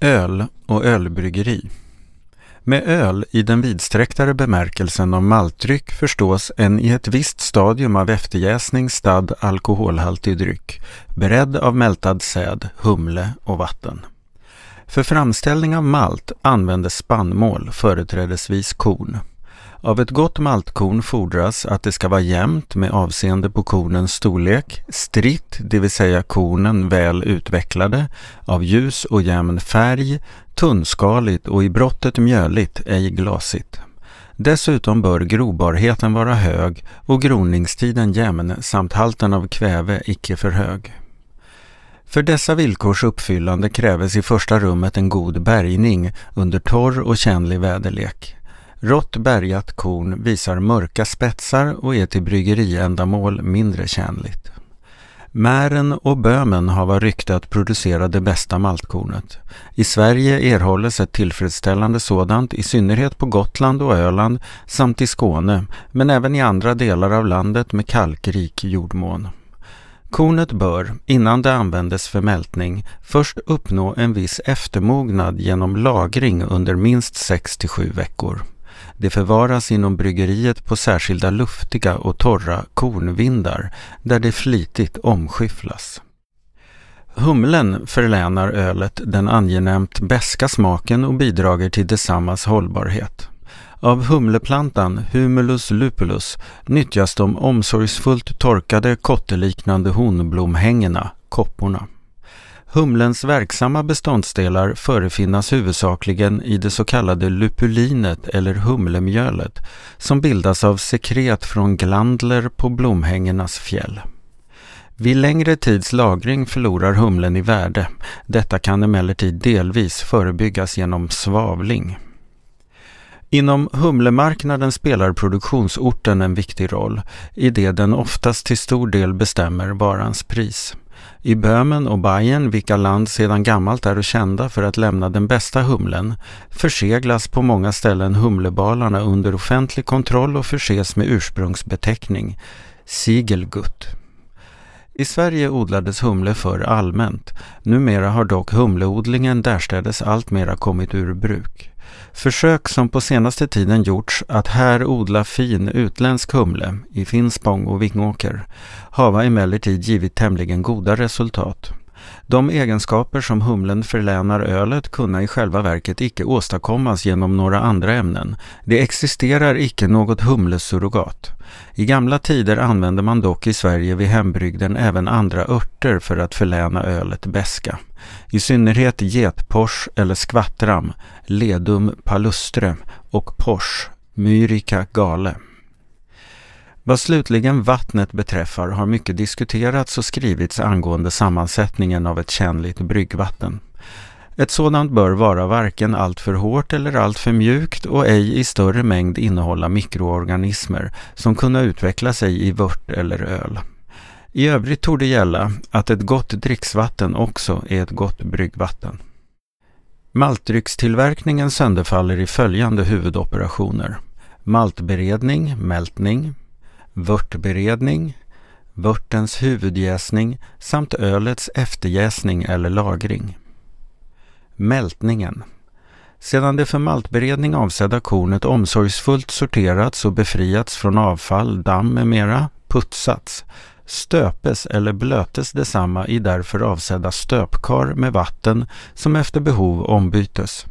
Öl och ölbryggeri. Med öl i den vidsträcktare bemärkelsen av maltdryck förstås en i ett visst stadium av efterjäsning stadd alkoholhaltig dryck, beredd av mältad säd, humle och vatten. För framställning av malt användes spannmål, företrädesvis korn. Av ett gott maltkorn fordras att det ska vara jämnt med avseende på kornens storlek, stritt, det vill säga kornen väl utvecklade, av ljus och jämn färg, tunnskaligt och i brottet mjöligt, ej glasigt. Dessutom bör grobarheten vara hög och groningstiden jämn samt halten av kväve icke för hög. För dessa villkors uppfyllande kräves i första rummet en god bärgning under torr och känlig väderlek. Rått bärgat korn visar mörka spetsar och är till bryggeriändamål mindre tjänligt. Mären och Böhmen har rykte att producera det bästa maltkornet. I Sverige erhålles ett tillfredsställande sådant i synnerhet på Gotland och Öland samt i Skåne, men även i andra delar av landet med kalkrik jordmån. Kornet bör, innan det användes för mältning, först uppnå en viss eftermognad genom lagring under minst 6 7 veckor. Det förvaras inom bryggeriet på särskilda luftiga och torra kornvindar där det flitigt omskyfflas. Humlen förlänar ölet den angenämt beska smaken och bidrager till detsammas hållbarhet. Av humleplantan Humulus lupulus nyttjas de omsorgsfullt torkade kotteliknande honblomhängena, kopporna. Humlens verksamma beståndsdelar förefinnas huvudsakligen i det så kallade lupulinet eller humlemjölet som bildas av sekret från glandler på blomhängenas fjäll. Vid längre tids lagring förlorar humlen i värde. Detta kan emellertid delvis förebyggas genom svavling. Inom humlemarknaden spelar produktionsorten en viktig roll i det den oftast till stor del bestämmer varans pris. I Böhmen och Bayern, vilka land sedan gammalt är kända för att lämna den bästa humlen, förseglas på många ställen humlebalarna under offentlig kontroll och förses med ursprungsbeteckning, Siegelgut. I Sverige odlades humle för allmänt. Numera har dock humleodlingen därstädes alltmera kommit ur bruk. Försök som på senaste tiden gjorts att här odla fin utländsk humle i Finspång och Vingåker hava emellertid givit tämligen goda resultat. De egenskaper som humlen förlänar ölet kunna i själva verket icke åstadkommas genom några andra ämnen. Det existerar icke något humlesurrogat. I gamla tider använde man dock i Sverige vid hembrygden även andra örter för att förläna ölet beska. I synnerhet getpors eller skvattram, ledum palustre och pors, myrica gale. Vad slutligen vattnet beträffar har mycket diskuterats och skrivits angående sammansättningen av ett tjänligt bryggvatten. Ett sådant bör vara varken alltför hårt eller alltför mjukt och ej i större mängd innehålla mikroorganismer som kunna utveckla sig i vört eller öl. I övrigt torde gälla att ett gott dricksvatten också är ett gott bryggvatten. Maltdryckstillverkningen sönderfaller i följande huvudoperationer. maltberedning, mältning, vörtberedning, vörtens huvudjäsning samt ölets efterjäsning eller lagring. Mältningen sedan det för maltberedning avsedda kornet omsorgsfullt sorterats och befriats från avfall, damm med mera, putsats, stöpes eller blötes detsamma i därför avsedda stöpkar med vatten som efter behov ombytes.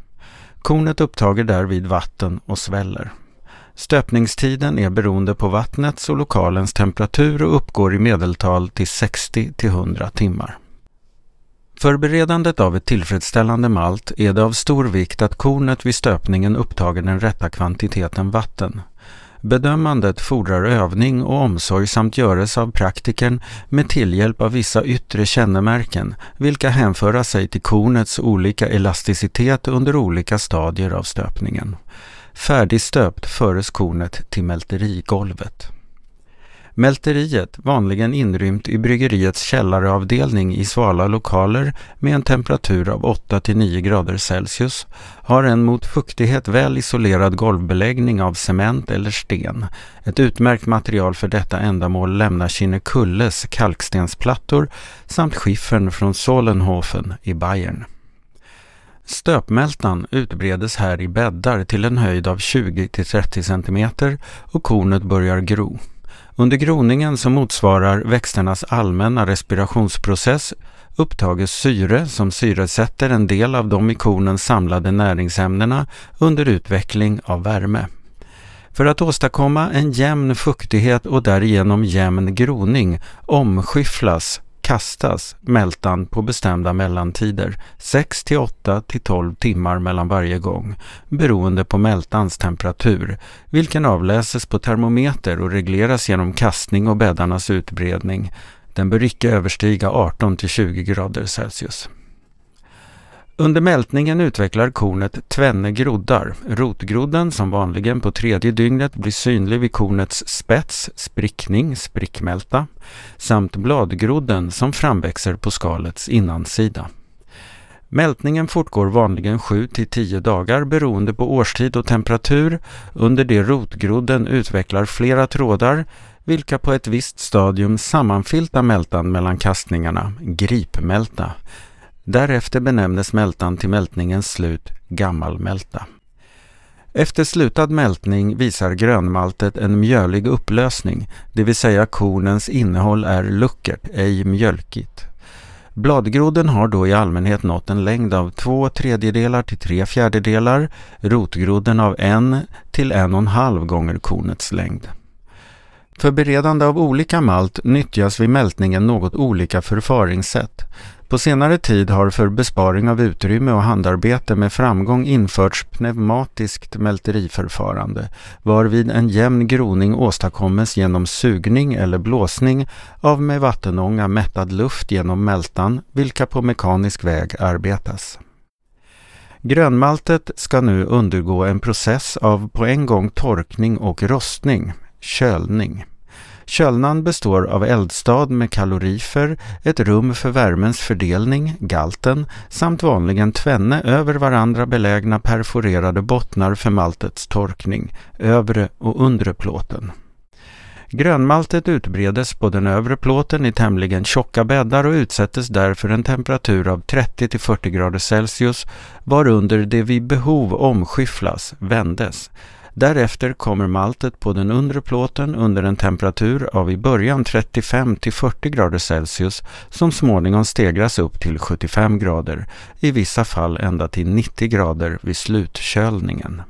Kornet upptager därvid vatten och sväller. Stöpningstiden är beroende på vattnets och lokalens temperatur och uppgår i medeltal till 60 till 100 timmar. För beredandet av ett tillfredsställande malt är det av stor vikt att kornet vid stöpningen upptager den rätta kvantiteten vatten. Bedömandet fordrar övning och omsorg samt göres av praktikern med tillhjälp av vissa yttre kännemärken, vilka hänföra sig till kornets olika elasticitet under olika stadier av stöpningen. Färdigstöpt föres kornet till mälterigolvet. Mälteriet, vanligen inrymt i bryggeriets källaravdelning i svala lokaler med en temperatur av 8-9 grader Celsius, har en mot fuktighet väl isolerad golvbeläggning av cement eller sten. Ett utmärkt material för detta ändamål lämnar Kinnekulles kalkstensplattor samt skiffern från Solenhofen i Bayern. Stöpmältan utbredes här i bäddar till en höjd av 20-30 cm och kornet börjar gro. Under groningen som motsvarar växternas allmänna respirationsprocess upptages syre som syresätter en del av de i kornen samlade näringsämnena under utveckling av värme. För att åstadkomma en jämn fuktighet och därigenom jämn groning omskyfflas kastas mältan på bestämda mellantider, 6 till 8 till 12 timmar mellan varje gång, beroende på mältans temperatur, vilken avläses på termometer och regleras genom kastning och bäddarnas utbredning. Den bör icke överstiga 18 till 20 grader Celsius. Under mältningen utvecklar kornet tvenne groddar. Rotgrodden som vanligen på tredje dygnet blir synlig vid kornets spets, sprickning, sprickmälta, samt bladgrodden som framväxer på skalets innansida. Mältningen fortgår vanligen 7 till 10 dagar beroende på årstid och temperatur under det rotgrodden utvecklar flera trådar vilka på ett visst stadium sammanfiltar mältan mellan kastningarna, gripmälta, Därefter benämnes mältan till mältningens slut gammalmälta. Efter slutad mältning visar grönmaltet en mjölig upplösning, det vill säga kornens innehåll är luckert, ej mjölkigt. Bladgrodden har då i allmänhet nått en längd av två tredjedelar till tre fjärdedelar, rotgrodden av en till en och en halv gånger kornets längd. För beredande av olika malt nyttjas vid mältningen något olika förfaringssätt. På senare tid har för besparing av utrymme och handarbete med framgång införts pneumatiskt mälteriförfarande, varvid en jämn groning åstadkommes genom sugning eller blåsning av med vattenånga mättad luft genom mältan, vilka på mekanisk väg arbetas. Grönmaltet ska nu undergå en process av på en gång torkning och rostning, kölning. Kölnan består av eldstad med kalorifer, ett rum för värmens fördelning, galten, samt vanligen tvenne över varandra belägna perforerade bottnar för maltets torkning, övre och undre plåten. Grönmaltet utbredes på den övre plåten i tämligen tjocka bäddar och utsättes därför en temperatur av 30 40 grader Celsius varunder det vid behov omskyfflas, vändes. Därefter kommer maltet på den undre plåten under en temperatur av i början 35 till 40 grader Celsius som småningom stegras upp till 75 grader, i vissa fall ända till 90 grader vid slutkölningen.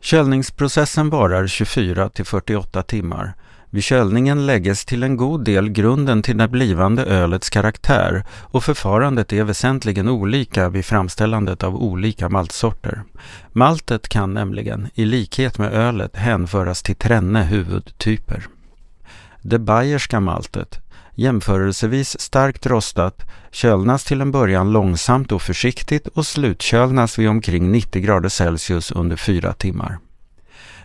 Kölningsprocessen varar 24 till 48 timmar vid kölningen lägges till en god del grunden till det blivande ölets karaktär och förfarandet är väsentligen olika vid framställandet av olika maltsorter. Maltet kan nämligen, i likhet med ölet, hänföras till trenne huvudtyper. Det bayerska maltet, jämförelsevis starkt rostat, kölnas till en början långsamt och försiktigt och slutkölnas vid omkring 90 grader Celsius under fyra timmar.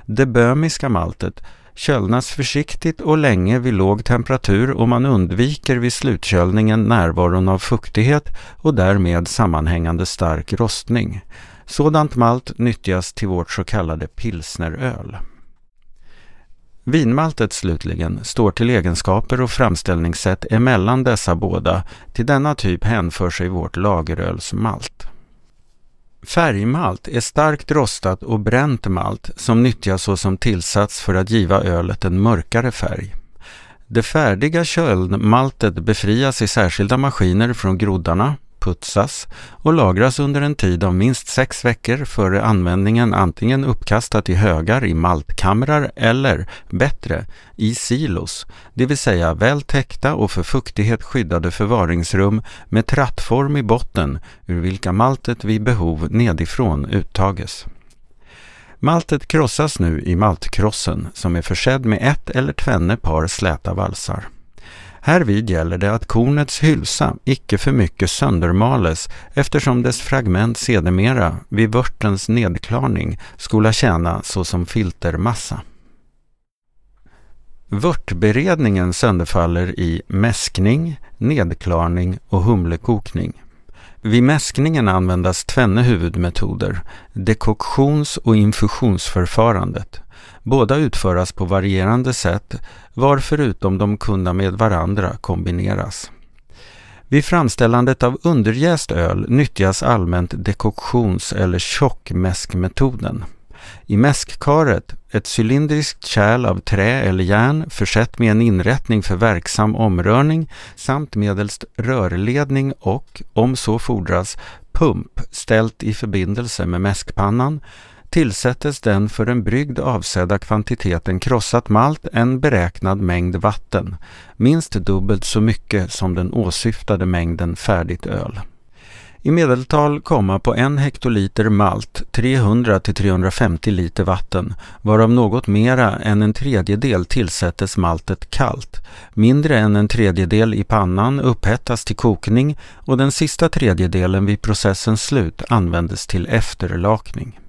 Det böhmiska maltet kölnas försiktigt och länge vid låg temperatur och man undviker vid slutkölningen närvaron av fuktighet och därmed sammanhängande stark rostning. Sådant malt nyttjas till vårt så kallade pilsneröl. Vinmaltet slutligen står till egenskaper och framställningssätt emellan dessa båda. Till denna typ hänför sig vårt lagerölsmalt. Färgmalt är starkt rostat och bränt malt som nyttjas såsom tillsats för att giva ölet en mörkare färg. Det färdiga kölnmaltet befrias i särskilda maskiner från groddarna putsas och lagras under en tid av minst sex veckor före användningen antingen uppkastat i högar i maltkamrar eller, bättre, i silos, det vill säga väl täckta och för fuktighet skyddade förvaringsrum med trattform i botten ur vilka maltet vid behov nedifrån uttages. Maltet krossas nu i maltkrossen som är försedd med ett eller tvenne par släta valsar. Härvid gäller det att kornets hylsa icke för mycket söndermales eftersom dess fragment sedermera vid vörtens nedklarning skola tjäna såsom filtermassa. Vörtberedningen sönderfaller i mäskning, nedklarning och humlekokning. Vid mäskningen användas tvenne huvudmetoder, dekoktions och infusionsförfarandet. Båda utföras på varierande sätt, var förutom de kunna med varandra kombineras. Vid framställandet av underjäst öl nyttjas allmänt dekoktions eller tjockmäskmetoden. I mäskkaret, ett cylindriskt kärl av trä eller järn försett med en inrättning för verksam omrörning samt medelst rörledning och, om så fordras, pump ställt i förbindelse med mäskpannan tillsättes den för en brygd avsedda kvantiteten krossat malt en beräknad mängd vatten, minst dubbelt så mycket som den åsyftade mängden färdigt öl. I medeltal komma på en hektoliter malt 300–350 liter vatten, varav något mera än en tredjedel tillsättes maltet kallt. Mindre än en tredjedel i pannan upphettas till kokning och den sista tredjedelen vid processens slut användes till efterlakning.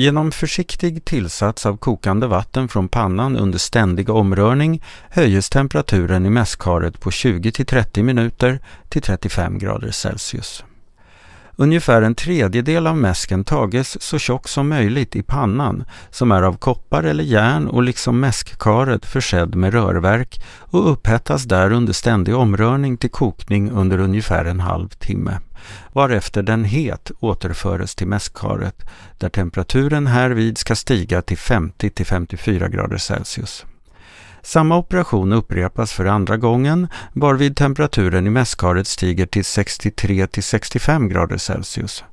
Genom försiktig tillsats av kokande vatten från pannan under ständig omrörning höjes temperaturen i mässkaret på 20-30 minuter till 35 grader Celsius. Ungefär en tredjedel av mäsken tages så tjock som möjligt i pannan som är av koppar eller järn och liksom mäskkaret försedd med rörverk och upphettas där under ständig omrörning till kokning under ungefär en halv timme varefter den het återföres till mäskkaret där temperaturen härvid ska stiga till 50-54 grader Celsius. Samma operation upprepas för andra gången varvid temperaturen i mässkaret stiger till 63-65 grader Celsius.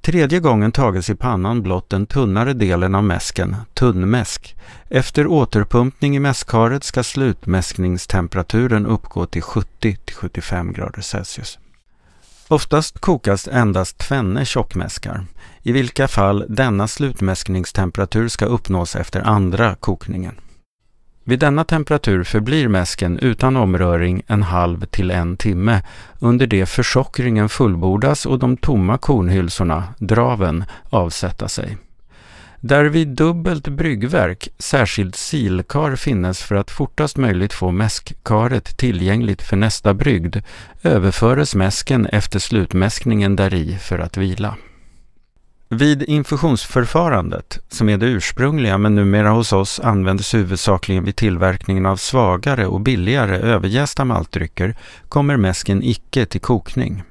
Tredje gången tages i pannan blott den tunnare delen av mäsken, tunnmäsk. Efter återpumpning i mäskkaret ska slutmäskningstemperaturen uppgå till 70-75 grader Celsius. Oftast kokas endast tvenne tjockmäskar, i vilka fall denna slutmäskningstemperatur ska uppnås efter andra kokningen. Vid denna temperatur förblir mäsken utan omröring en halv till en timme under det försockringen fullbordas och de tomma kornhylsorna, draven, avsätta sig. Där vid dubbelt bryggverk, särskild silkar finnes för att fortast möjligt få mäskkaret tillgängligt för nästa brygd, överföres mäsken efter slutmäskningen däri för att vila. Vid infusionsförfarandet, som är det ursprungliga men numera hos oss används huvudsakligen vid tillverkningen av svagare och billigare överjästa maltdrycker, kommer mäsken icke till kokning.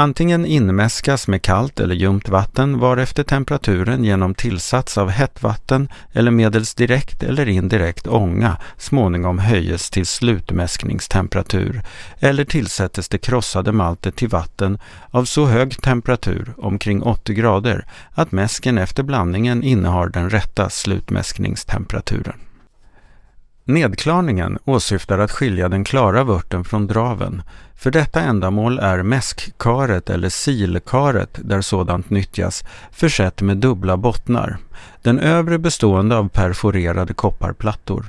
Antingen inmäskas med kallt eller ljumt vatten varefter temperaturen genom tillsats av hett vatten eller medels direkt eller indirekt ånga småningom höjes till slutmäskningstemperatur eller tillsättes det krossade maltet till vatten av så hög temperatur, omkring 80 grader, att mäsken efter blandningen innehar den rätta slutmäskningstemperaturen. Nedklarningen åsyftar att skilja den klara vörten från draven. För detta ändamål är mäskkaret eller silkaret, där sådant nyttjas, försett med dubbla bottnar. Den övre bestående av perforerade kopparplattor.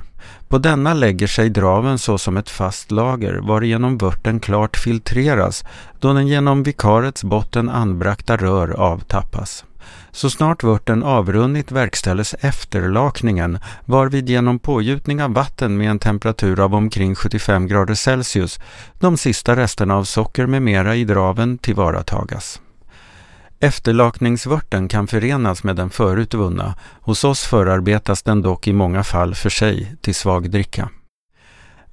På denna lägger sig draven såsom ett fast lager varigenom vörten klart filtreras då den genom vikarets botten anbrakta rör avtappas. Så snart vörten avrunnit verkställes efterlakningen varvid genom pågjutning av vatten med en temperatur av omkring 75 grader Celsius de sista resterna av socker med mera i draven tillvaratagas. Efterlakningsvörten kan förenas med den förutvunna. Hos oss förarbetas den dock i många fall för sig till svag dricka.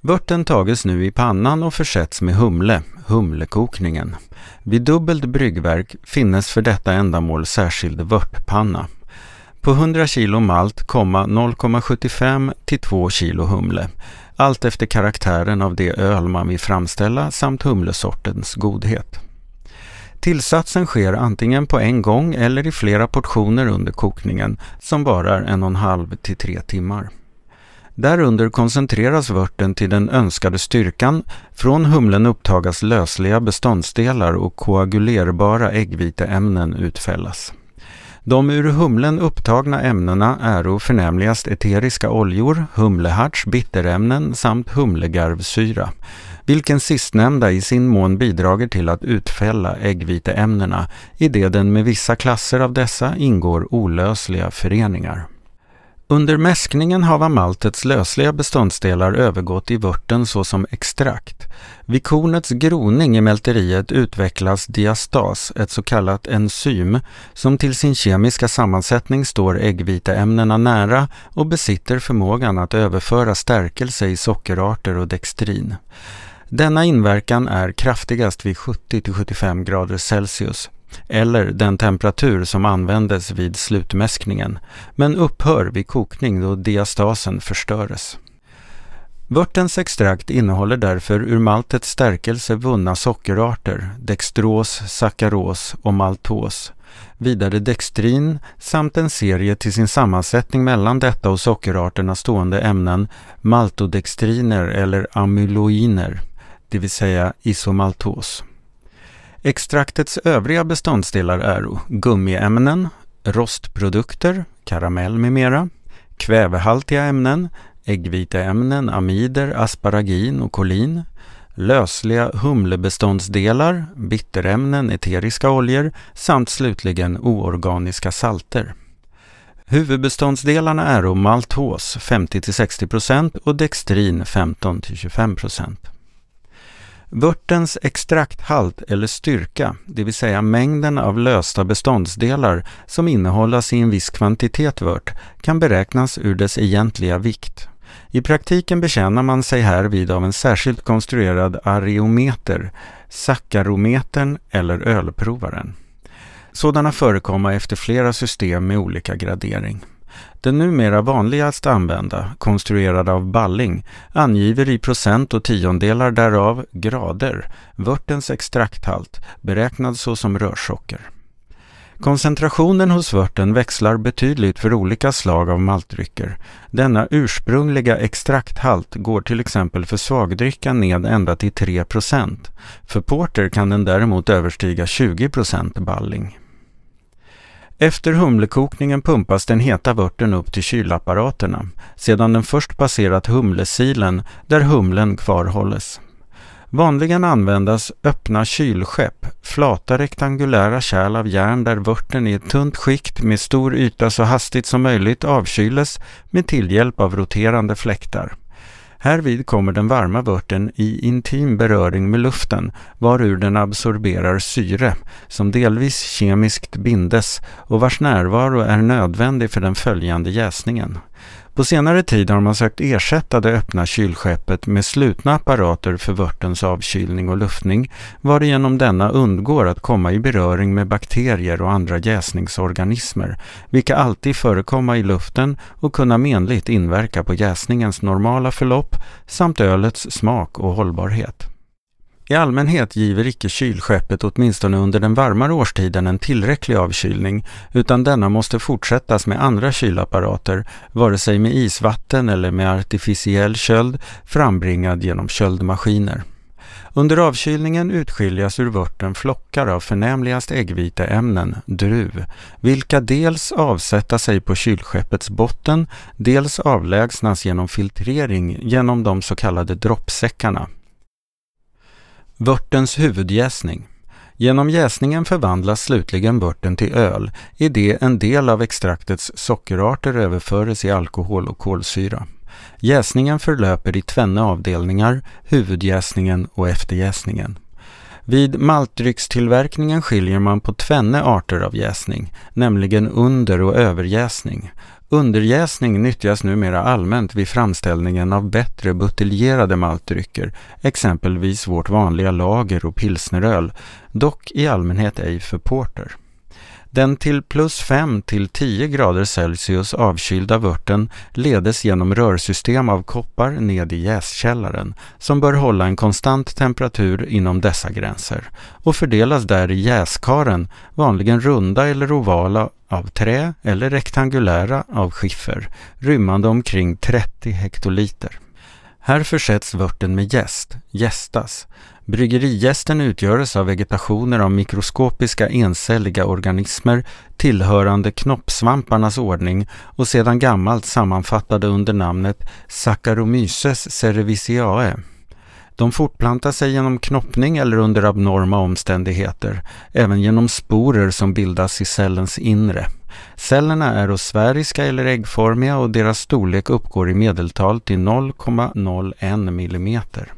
Vörten tages nu i pannan och försätts med humle, humlekokningen. Vid dubbelt bryggverk finnes för detta ändamål särskild vörtpanna. På 100 kg malt, 0,75 till 2 kg humle. Allt efter karaktären av det öl man vill framställa samt humlesortens godhet. Tillsatsen sker antingen på en gång eller i flera portioner under kokningen som varar en och en halv till tre timmar. Därunder koncentreras vörten till den önskade styrkan, från humlen upptagas lösliga beståndsdelar och koagulerbara äggviteämnen utfällas. De ur humlen upptagna ämnena är förnämligast eteriska oljor, humleharts, bitterämnen samt humlegarvsyra, vilken sistnämnda i sin mån bidrager till att utfälla äggviteämnena i det den med vissa klasser av dessa ingår olösliga föreningar. Under mäskningen har maltets lösliga beståndsdelar övergått i vörten såsom extrakt. Vid kornets groning i mälteriet utvecklas diastas, ett så kallat enzym, som till sin kemiska sammansättning står äggviteämnena nära och besitter förmågan att överföra stärkelse i sockerarter och dextrin. Denna inverkan är kraftigast vid 70-75 grader Celsius eller den temperatur som användes vid slutmäskningen, men upphör vid kokning då diastasen förstöres. Vörtens extrakt innehåller därför ur maltets stärkelse vunna sockerarter, dextros, sackaros och maltos, vidare dextrin samt en serie till sin sammansättning mellan detta och sockerarterna stående ämnen, maltodextriner eller amyloiner, det vill säga isomaltos. Extraktets övriga beståndsdelar är gummiämnen, rostprodukter, karamell med mera, kvävehaltiga ämnen, äggviteämnen, amider, asparagin och kolin, lösliga humlebeståndsdelar, bitterämnen, eteriska oljor samt slutligen oorganiska salter. Huvudbeståndsdelarna är maltos 50-60% och dextrin 15-25%. Vörtens extrakthalt eller styrka, det vill säga mängden av lösta beståndsdelar som innehållas i en viss kvantitet vört, kan beräknas ur dess egentliga vikt. I praktiken betjänar man sig härvid av en särskilt konstruerad areometer, sackarometern eller ölprovaren. Sådana förekommer efter flera system med olika gradering. Den numera vanligast använda, konstruerad av Balling, angiver i procent och tiondelar därav grader vörtens extrakthalt, beräknad såsom rörsocker. Koncentrationen hos vörten växlar betydligt för olika slag av maltdrycker. Denna ursprungliga extrakthalt går till exempel för svagdrycka ned ända till 3% För porter kan den däremot överstiga 20% balling. Efter humlekokningen pumpas den heta vörten upp till kylapparaterna sedan den först passerat humlesilen där humlen kvarhålles. Vanligen användas öppna kylskepp, flata rektangulära kärl av järn där vörten i ett tunt skikt med stor yta så hastigt som möjligt avkyles med tillhjälp av roterande fläktar. Härvid kommer den varma vörten i intim beröring med luften varur den absorberar syre som delvis kemiskt bindes och vars närvaro är nödvändig för den följande jäsningen. På senare tid har man sökt ersätta det öppna kylskeppet med slutna apparater för vörtens avkylning och luftning, varigenom denna undgår att komma i beröring med bakterier och andra jäsningsorganismer, vilka alltid förekommer i luften och kunna menligt inverka på jäsningens normala förlopp samt ölets smak och hållbarhet. I allmänhet giver icke kylskeppet åtminstone under den varmare årstiden en tillräcklig avkylning utan denna måste fortsättas med andra kylapparater, vare sig med isvatten eller med artificiell köld frambringad genom köldmaskiner. Under avkylningen utskiljas ur vörten flockar av förnämligast äggviteämnen, druv, vilka dels avsätta sig på kylskeppets botten, dels avlägsnas genom filtrering genom de så kallade droppsäckarna. Vörtens huvudjäsning. Genom jäsningen förvandlas slutligen vörten till öl, i det en del av extraktets sockerarter överföres i alkohol och kolsyra. Jäsningen förlöper i tvenne avdelningar, huvudjäsningen och efterjäsningen. Vid maltdryckstillverkningen skiljer man på tvenne arter av jäsning, nämligen under och överjäsning. Underjäsning nyttjas numera allmänt vid framställningen av bättre buteljerade maltdrycker, exempelvis vårt vanliga lager och pilsneröl, dock i allmänhet ej för porter. Den till plus 5 till 10 grader Celsius avkylda vörten ledes genom rörsystem av koppar ned i jäskällaren som bör hålla en konstant temperatur inom dessa gränser och fördelas där i jäskaren, vanligen runda eller ovala av trä eller rektangulära av skiffer, rymmande omkring 30 hektoliter. Här försätts vörten med jäst, gästas. Bryggerijästen utgöres av vegetationer av mikroskopiska encelliga organismer tillhörande knoppsvamparnas ordning och sedan gammalt sammanfattade under namnet Saccharomyces cerevisiae. De fortplantar sig genom knoppning eller under abnorma omständigheter, även genom sporer som bildas i cellens inre. Cellerna är osfäriska eller äggformiga och deras storlek uppgår i medeltal till 0,01 millimeter.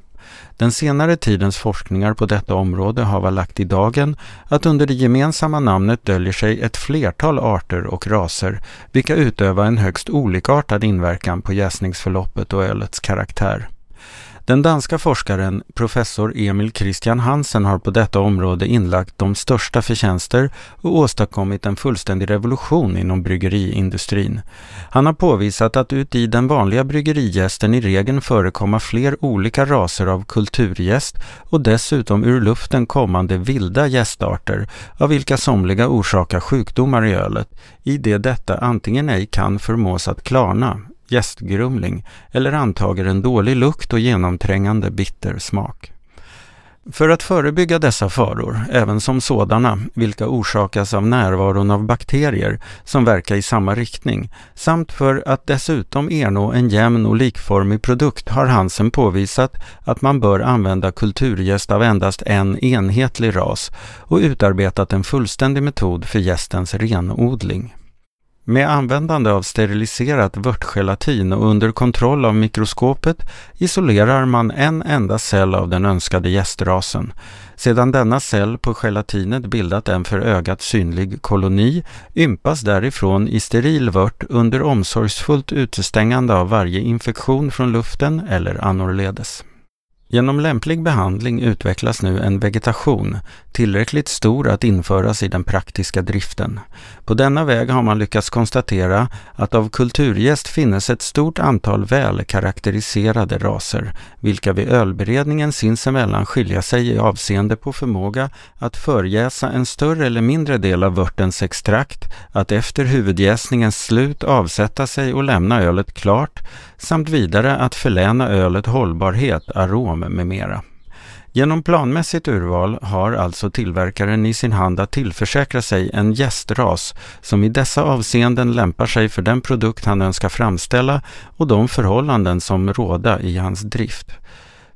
Den senare tidens forskningar på detta område har lagt i dagen att under det gemensamma namnet döljer sig ett flertal arter och raser, vilka utövar en högst olikartad inverkan på jäsningsförloppet och ölets karaktär. Den danska forskaren professor Emil Christian Hansen har på detta område inlagt de största förtjänster och åstadkommit en fullständig revolution inom bryggeriindustrin. Han har påvisat att uti den vanliga bryggerijästen i regeln förekommer fler olika raser av kulturgäst och dessutom ur luften kommande vilda gästarter, av vilka somliga orsakar sjukdomar i ölet, i det detta antingen ej kan förmås att klarna gästgrumling eller antager en dålig lukt och genomträngande bitter smak. För att förebygga dessa faror, även som sådana vilka orsakas av närvaron av bakterier som verkar i samma riktning, samt för att dessutom ernå en jämn och likformig produkt har Hansen påvisat att man bör använda kulturgäst av endast en enhetlig ras och utarbetat en fullständig metod för gästens renodling. Med användande av steriliserat vörtgelatin och under kontroll av mikroskopet isolerar man en enda cell av den önskade gästrasen. Sedan denna cell på gelatinet bildat en för ögat synlig koloni ympas därifrån i steril vört under omsorgsfullt utestängande av varje infektion från luften eller annorledes. Genom lämplig behandling utvecklas nu en vegetation tillräckligt stor att införas i den praktiska driften. På denna väg har man lyckats konstatera att av kulturgäst finnes ett stort antal väl karaktäriserade raser, vilka vid ölberedningen sinsemellan skilja sig i avseende på förmåga att förjäsa en större eller mindre del av vörtens extrakt, att efter huvudjäsningens slut avsätta sig och lämna ölet klart, samt vidare att förläna ölet hållbarhet, arom med mera. Genom planmässigt urval har alltså tillverkaren i sin hand att tillförsäkra sig en gästras som i dessa avseenden lämpar sig för den produkt han önskar framställa och de förhållanden som råda i hans drift.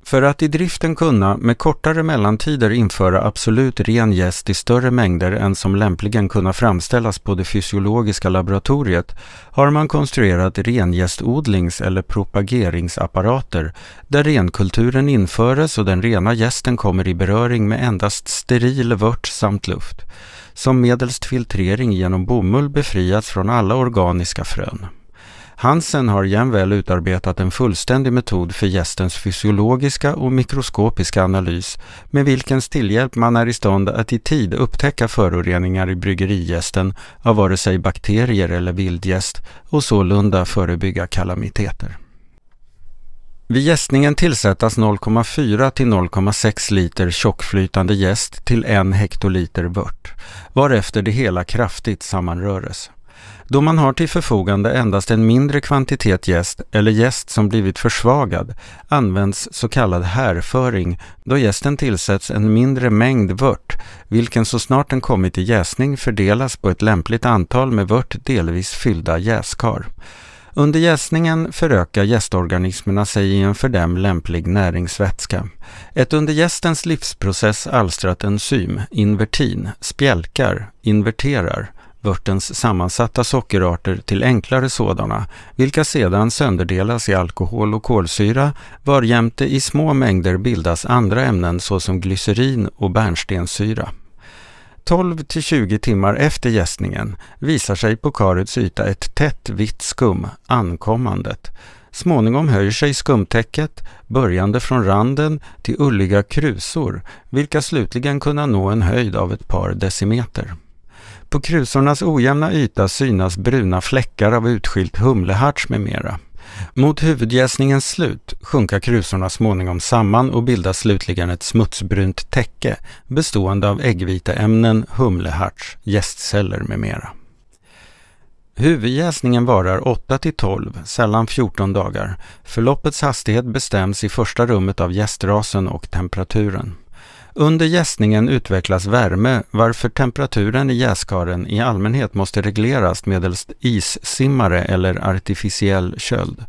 För att i driften kunna med kortare mellantider införa absolut ren jäst i större mängder än som lämpligen kunna framställas på det fysiologiska laboratoriet har man konstruerat rengästodlings eller propageringsapparater där renkulturen införes och den rena jästen kommer i beröring med endast steril vört samt luft, som medelst filtrering genom bomull befriats från alla organiska frön. Hansen har jämväl utarbetat en fullständig metod för gästens fysiologiska och mikroskopiska analys med vilkens tillhjälp man är i stånd att i tid upptäcka föroreningar i bryggerijästen av vare sig bakterier eller vildgäst och sålunda förebygga kalamiteter. Vid jästningen tillsättas 0,4 till 0,6 liter tjockflytande jäst till en hektoliter vört, varefter det hela kraftigt sammanröres. Då man har till förfogande endast en mindre kvantitet jäst eller jäst som blivit försvagad används så kallad härföring då jästen tillsätts en mindre mängd vört vilken så snart den kommit i jäsning fördelas på ett lämpligt antal med vört delvis fyllda jäskar. Under jäsningen förökar jästorganismerna sig i en för dem lämplig näringsvätska. Ett under jästens livsprocess alstrat enzym, invertin, spjälkar, inverterar vörtens sammansatta sockerarter till enklare sådana, vilka sedan sönderdelas i alkohol och kolsyra, varjämte i små mängder bildas andra ämnen såsom glycerin och bärnstenssyra. 12 till 20 timmar efter jäsningen visar sig på karets yta ett tätt vitt skum, ankommandet. Småningom höjer sig skumtäcket, börjande från randen till ulliga krusor, vilka slutligen kunna nå en höjd av ett par decimeter. På krusornas ojämna yta synas bruna fläckar av utskilt humleharts med mera. Mot huvudjäsningens slut sjunka krusorna småningom samman och bildar slutligen ett smutsbrunt täcke bestående av äggviteämnen, humleharts, jästceller med mera. Huvudjäsningen varar 8 till 12, sällan 14 dagar. Förloppets hastighet bestäms i första rummet av jästrasen och temperaturen. Under jäsningen utvecklas värme varför temperaturen i jäskaren i allmänhet måste regleras medelst issimmare eller artificiell köld.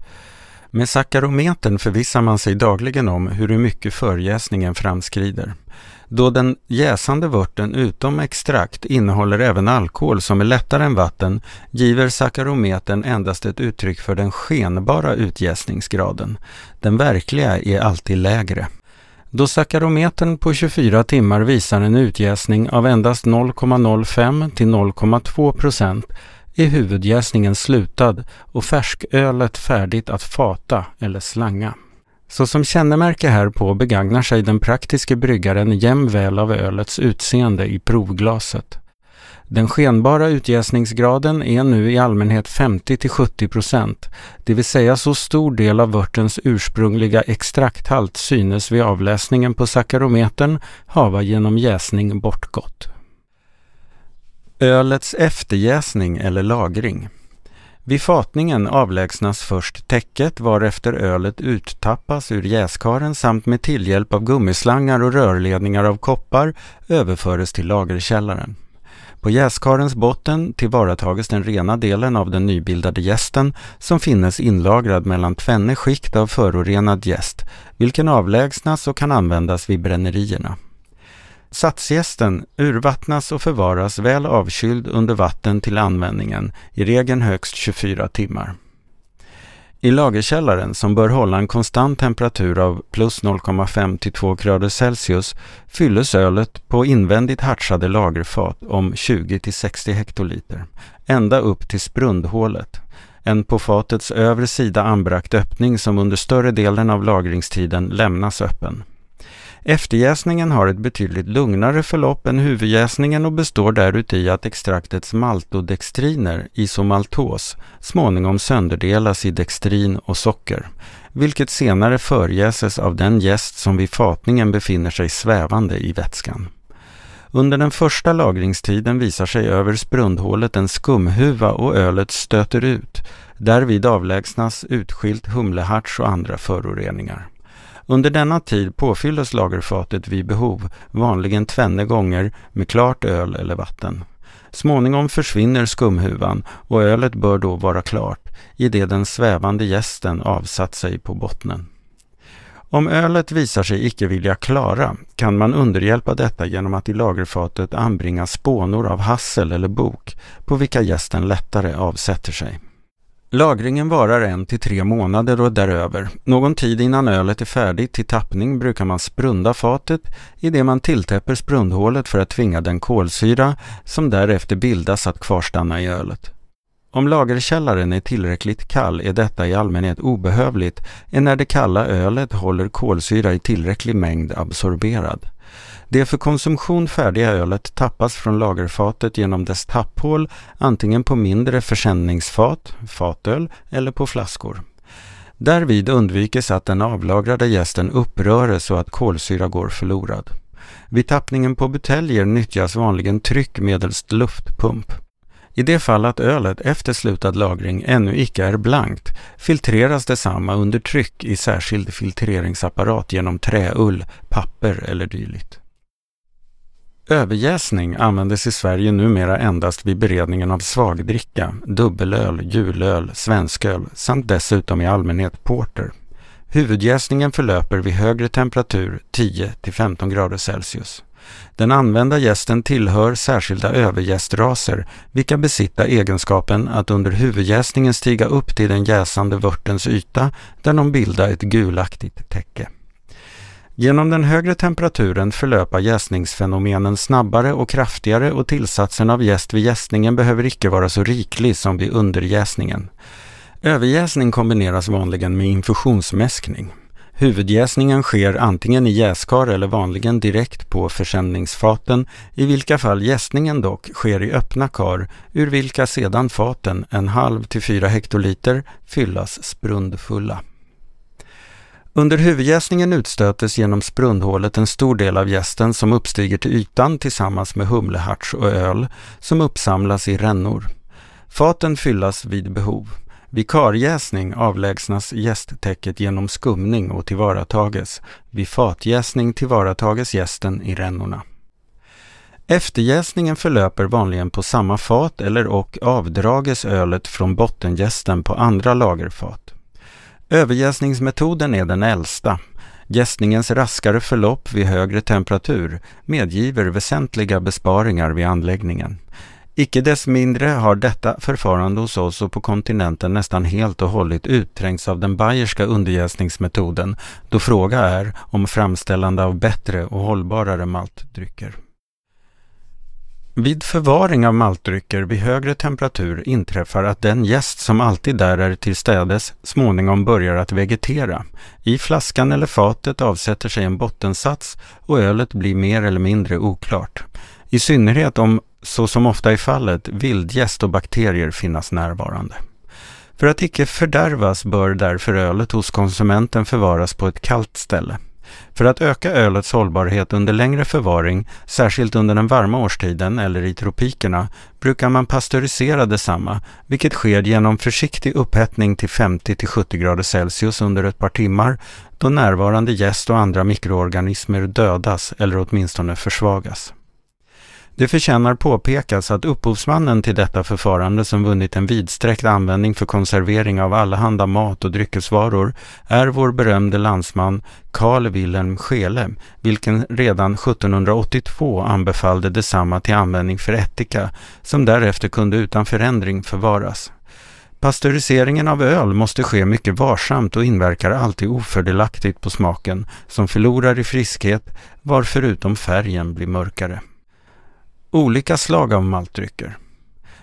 Med sackarometern förvissar man sig dagligen om hur mycket förjäsningen framskrider. Då den jäsande vörten utom extrakt innehåller även alkohol som är lättare än vatten giver sackarometern endast ett uttryck för den skenbara utjäsningsgraden. Den verkliga är alltid lägre. Då sackarometern på 24 timmar visar en utjäsning av endast 0,05 till 0,2 procent är huvudjäsningen slutad och färskölet färdigt att fata eller slanga. Så som kännemärke härpå begagnar sig den praktiske bryggaren jämväl av ölets utseende i provglaset. Den skenbara utjäsningsgraden är nu i allmänhet 50 70 procent, det vill säga så stor del av vörtens ursprungliga extrakthalt synes vid avläsningen på sackarometern hava genom jäsning bortgått. Ölets efterjäsning eller lagring vid fatningen avlägsnas först täcket varefter ölet uttappas ur jäskaren samt med tillhjälp av gummislangar och rörledningar av koppar överföres till lagerkällaren. På jäskarens botten tillvaratages den rena delen av den nybildade jästen som finnes inlagrad mellan tvenne skikt av förorenad jäst, vilken avlägsnas och kan användas vid brännerierna. Satsgästen urvattnas och förvaras väl avkyld under vatten till användningen, i regeln högst 24 timmar. I lagerkällaren, som bör hålla en konstant temperatur av plus 0,5 till 2 grader Celsius, fylles ölet på invändigt hartsade lagerfat om 20 till 60 hektoliter, ända upp till sprundhålet. En på fatets övre sida anbrakt öppning som under större delen av lagringstiden lämnas öppen. Efterjäsningen har ett betydligt lugnare förlopp än huvudjäsningen och består däruti att extraktets maltodextriner, isomaltos, småningom sönderdelas i dextrin och socker, vilket senare förjäses av den jäst som vid fatningen befinner sig svävande i vätskan. Under den första lagringstiden visar sig över sprundhålet en skumhuva och ölet stöter ut. Därvid avlägsnas utskilt humleharts och andra föroreningar. Under denna tid påfylldes lagerfatet vid behov, vanligen tvenne gånger, med klart öl eller vatten. Småningom försvinner skumhuvan och ölet bör då vara klart, i det den svävande gästen avsatt sig på bottnen. Om ölet visar sig icke vilja klara kan man underhjälpa detta genom att i lagerfatet anbringa spånor av hassel eller bok på vilka gästen lättare avsätter sig. Lagringen varar en till tre månader och däröver. Någon tid innan ölet är färdigt till tappning brukar man sprunda fatet i det man tilltäpper sprundhålet för att tvinga den kolsyra som därefter bildas att kvarstanna i ölet. Om lagerkällaren är tillräckligt kall är detta i allmänhet obehövligt när det kalla ölet håller kolsyra i tillräcklig mängd absorberad. Det för konsumtion färdiga ölet tappas från lagerfatet genom dess tapphål antingen på mindre försäljningsfat, fatöl eller på flaskor. Därvid undvikes att den avlagrade jästen uppröres så att kolsyra går förlorad. Vid tappningen på buteljer nyttjas vanligen tryck medelst luftpump. I det fall att ölet efter slutad lagring ännu icke är blankt filtreras detsamma under tryck i särskild filtreringsapparat genom träull, papper eller dylikt. Överjäsning användes i Sverige numera endast vid beredningen av svagdricka, dubbelöl, julöl, svensköl samt dessutom i allmänhet porter. Huvudjäsningen förlöper vid högre temperatur, 10 15 grader Celsius. Den använda gästen tillhör särskilda övergästraser, vilka besitta egenskapen att under huvudjäsningen stiga upp till den jäsande vörtens yta där de bildar ett gulaktigt täcke. Genom den högre temperaturen förlöpa jäsningsfenomenen snabbare och kraftigare och tillsatsen av jäst vid jäsningen behöver icke vara så riklig som vid underjäsningen. Överjäsning kombineras vanligen med infusionsmäskning. Huvudjäsningen sker antingen i jäskar eller vanligen direkt på försändningsfaten, i vilka fall jäsningen dock sker i öppna kar, ur vilka sedan faten, en halv till fyra hektoliter, fyllas sprundfulla. Under huvudjäsningen utstötes genom sprundhålet en stor del av jästen som uppstiger till ytan tillsammans med humleharts och öl som uppsamlas i rännor. Faten fyllas vid behov. Vid karjäsning avlägsnas jästtäcket genom skumning och tillvaratages. Vid fatjäsning tillvaratages jästen i rännorna. Efterjäsningen förlöper vanligen på samma fat eller och avdrages ölet från bottenjästen på andra lagerfat. Överjäsningsmetoden är den äldsta. Jäsningens raskare förlopp vid högre temperatur medgiver väsentliga besparingar vid anläggningen. Icke dess mindre har detta förfarande hos oss och på kontinenten nästan helt och hållet utträngts av den bayerska underjäsningsmetoden, då fråga är om framställande av bättre och hållbarare maltdrycker. Vid förvaring av maltdrycker vid högre temperatur inträffar att den jäst som alltid där är tillstädes småningom börjar att vegetera. I flaskan eller fatet avsätter sig en bottensats och ölet blir mer eller mindre oklart. I synnerhet om, så som ofta är fallet, vildgäst och bakterier finnas närvarande. För att icke fördärvas bör därför ölet hos konsumenten förvaras på ett kallt ställe. För att öka ölets hållbarhet under längre förvaring, särskilt under den varma årstiden eller i tropikerna, brukar man pastörisera detsamma, vilket sker genom försiktig upphettning till 50-70 grader Celsius under ett par timmar, då närvarande gäst och andra mikroorganismer dödas eller åtminstone försvagas. Det förtjänar påpekas att upphovsmannen till detta förfarande som vunnit en vidsträckt användning för konservering av allehanda mat och dryckesvaror är vår berömde landsman Carl Wilhelm Scheele, vilken redan 1782 anbefallde detsamma till användning för ättika, som därefter kunde utan förändring förvaras. Pastöriseringen av öl måste ske mycket varsamt och inverkar alltid ofördelaktigt på smaken, som förlorar i friskhet, varför utom färgen blir mörkare. Olika slag av maltdrycker.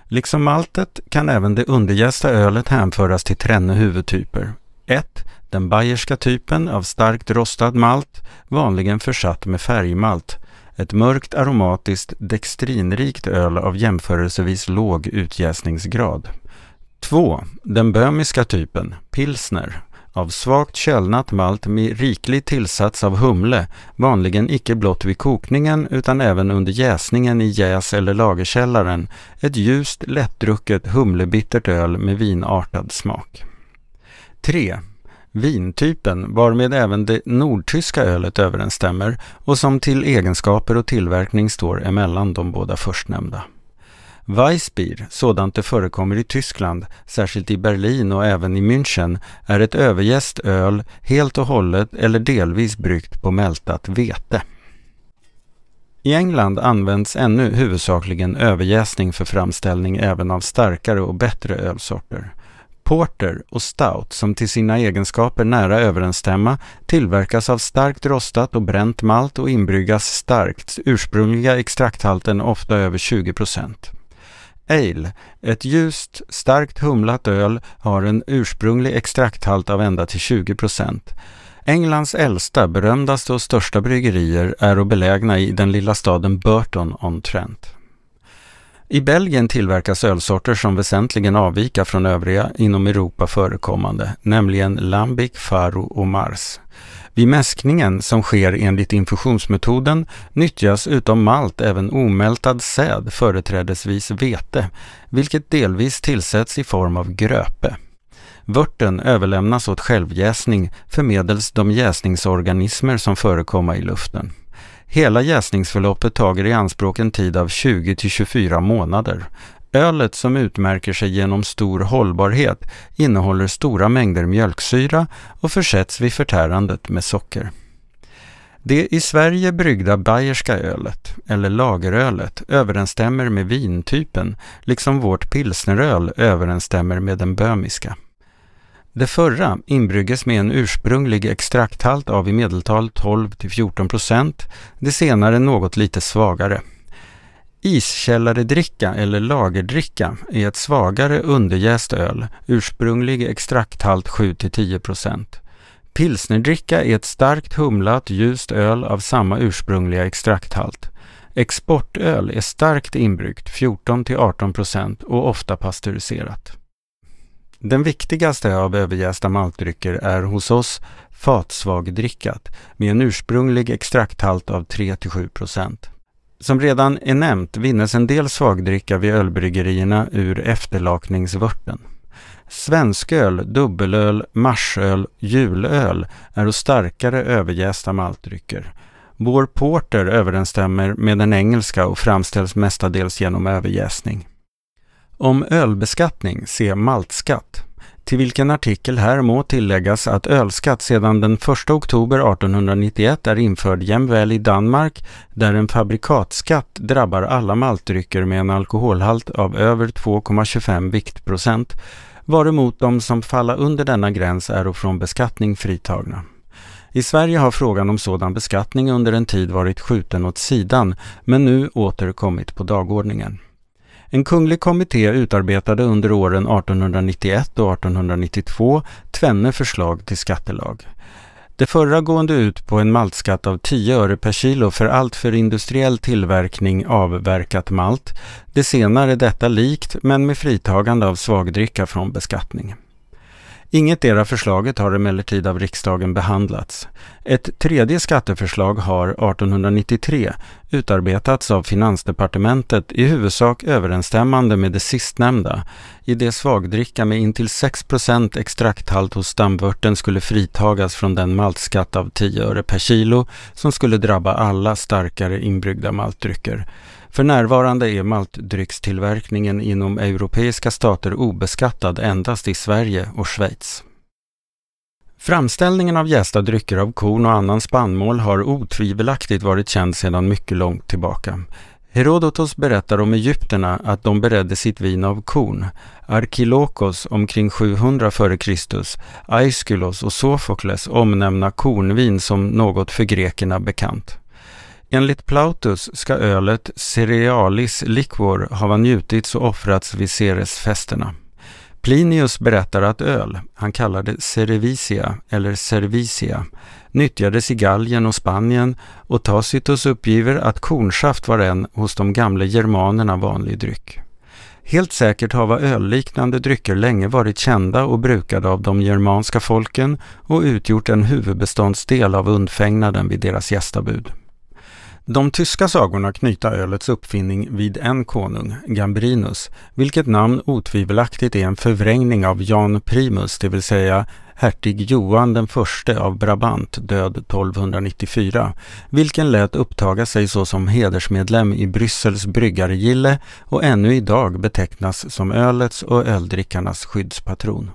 Liksom maltet kan även det underjästa ölet hänföras till trenne huvudtyper. 1. Den bayerska typen av starkt rostad malt, vanligen försatt med färgmalt. Ett mörkt aromatiskt dextrinrikt öl av jämförelsevis låg utjäsningsgrad. 2. Den böhmiska typen, pilsner, av svagt kölnat malt med riklig tillsats av humle, vanligen icke blott vid kokningen utan även under jäsningen i jäs eller lagerkällaren, ett ljust, lättdrucket, humlebittert öl med vinartad smak. 3. Vintypen, varmed även det nordtyska ölet överensstämmer och som till egenskaper och tillverkning står emellan de båda förstnämnda. Weissbier, sådant det förekommer i Tyskland, särskilt i Berlin och även i München, är ett överjäst öl helt och hållet eller delvis bryggt på mältat vete. I England används ännu huvudsakligen överjäsning för framställning även av starkare och bättre ölsorter. Porter och stout, som till sina egenskaper nära överensstämma, tillverkas av starkt rostat och bränt malt och inbryggas starkt, ursprungliga extrakthalten ofta över 20 procent. Ale, ett ljust, starkt humlat öl, har en ursprunglig extrakthalt av ända till 20 procent. Englands äldsta, berömdaste och största bryggerier är och belägna i den lilla staden Burton-on-Trent. I Belgien tillverkas ölsorter som väsentligen avviker från övriga inom Europa förekommande, nämligen Lambic, Faro och Mars. Vid mäskningen, som sker enligt infusionsmetoden, nyttjas utom malt även omältad säd, företrädesvis vete, vilket delvis tillsätts i form av gröpe. Vörten överlämnas åt självjäsning förmedels de jäsningsorganismer som förekommer i luften. Hela jäsningsförloppet tager i anspråk en tid av 20 till 24 månader. Ölet som utmärker sig genom stor hållbarhet innehåller stora mängder mjölksyra och försätts vid förtärandet med socker. Det i Sverige bryggda bayerska ölet, eller lagerölet, överensstämmer med vintypen, liksom vårt pilsneröl överensstämmer med den böhmiska. Det förra inbrygges med en ursprunglig extrakthalt av i medeltal 12-14 procent, det senare något lite svagare. Iskällaredricka eller lagerdricka är ett svagare underjäst öl, ursprunglig extrakthalt 7-10 procent. Pilsnerdricka är ett starkt humlat ljust öl av samma ursprungliga extrakthalt. Exportöl är starkt inbryggt, 14-18 procent och ofta pasteuriserat. Den viktigaste av överjästa maltdrycker är hos oss fatsvagdrickat med en ursprunglig extrakthalt av 3-7 procent. Som redan är nämnt vinnes en del svagdricka vid ölbryggerierna ur efterlakningsvörten. Svensköl, dubbelöl, marsöl, julöl är och starkare överjästa maltdrycker. Vår porter överensstämmer med den engelska och framställs mestadels genom överjäsning. Om ölbeskattning, se maltskatt till vilken artikel här må tilläggas att ölskatt sedan den 1 oktober 1891 är införd jämväl i Danmark, där en fabrikatskatt drabbar alla maltdrycker med en alkoholhalt av över 2,25 viktprocent, varemot de som falla under denna gräns är från beskattning fritagna. I Sverige har frågan om sådan beskattning under en tid varit skjuten åt sidan, men nu åter kommit på dagordningen. En kunglig kommitté utarbetade under åren 1891 och 1892 tvenne förslag till skattelag. Det förra gående ut på en maltskatt av 10 öre per kilo för allt för industriell tillverkning avverkat malt. Det senare detta likt men med fritagande av svagdricka från beskattning. Inget era förslaget har emellertid av riksdagen behandlats. Ett tredje skatteförslag har 1893 utarbetats av Finansdepartementet i huvudsak överensstämmande med det sistnämnda, i det svagdricka med intill 6% extrakthalt hos stamvörten skulle fritagas från den maltskatt av 10 öre per kilo som skulle drabba alla starkare inbryggda maltdrycker. För närvarande är maltdryckstillverkningen inom europeiska stater obeskattad endast i Sverige och Schweiz. Framställningen av jästa drycker av korn och annan spannmål har otvivelaktigt varit känd sedan mycket långt tillbaka. Herodotos berättar om egyptierna att de beredde sitt vin av korn. Arkilokos omkring 700 f.Kr. Aeschylos och Sofokles omnämna kornvin som något för grekerna bekant. Enligt Plautus ska ölet Cerealis liquor hava njutits och offrats vid Ceresfesterna. Plinius berättar att öl, han kallar det cerevisia eller cervicia, nyttjades i Gallien och Spanien och Tacitus uppgiver att kornsaft var en hos de gamla germanerna vanlig dryck. Helt säkert hava ölliknande drycker länge varit kända och brukade av de germanska folken och utgjort en huvudbeståndsdel av undfängnaden vid deras gästabud. De tyska sagorna knyta ölets uppfinning vid en konung, Gambrinus, vilket namn otvivelaktigt är en förvrängning av Jan Primus, det vill säga hertig Johan den förste av Brabant, död 1294, vilken lät upptaga sig såsom hedersmedlem i Bryssels bryggargille och ännu idag betecknas som ölets och öldrickarnas skyddspatron.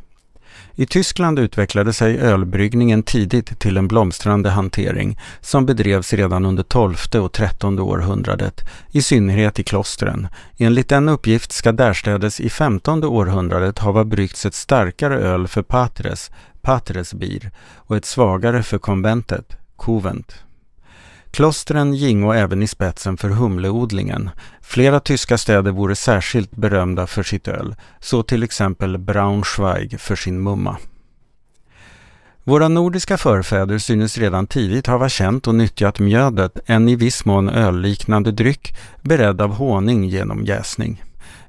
I Tyskland utvecklade sig ölbryggningen tidigt till en blomstrande hantering som bedrevs redan under 12 och 13 århundradet, i synnerhet i klostren. Enligt en uppgift ska därstädes i 15 århundradet hava bryggts ett starkare öl för patres, patresbier, och ett svagare för konventet, covent. Klostren gingo även i spetsen för humleodlingen. Flera tyska städer vore särskilt berömda för sitt öl, så till exempel Braunschweig för sin mumma. Våra nordiska förfäder synes redan tidigt hava känt och nyttjat mjödet, en i viss mån ölliknande dryck, beredd av honung genom jäsning.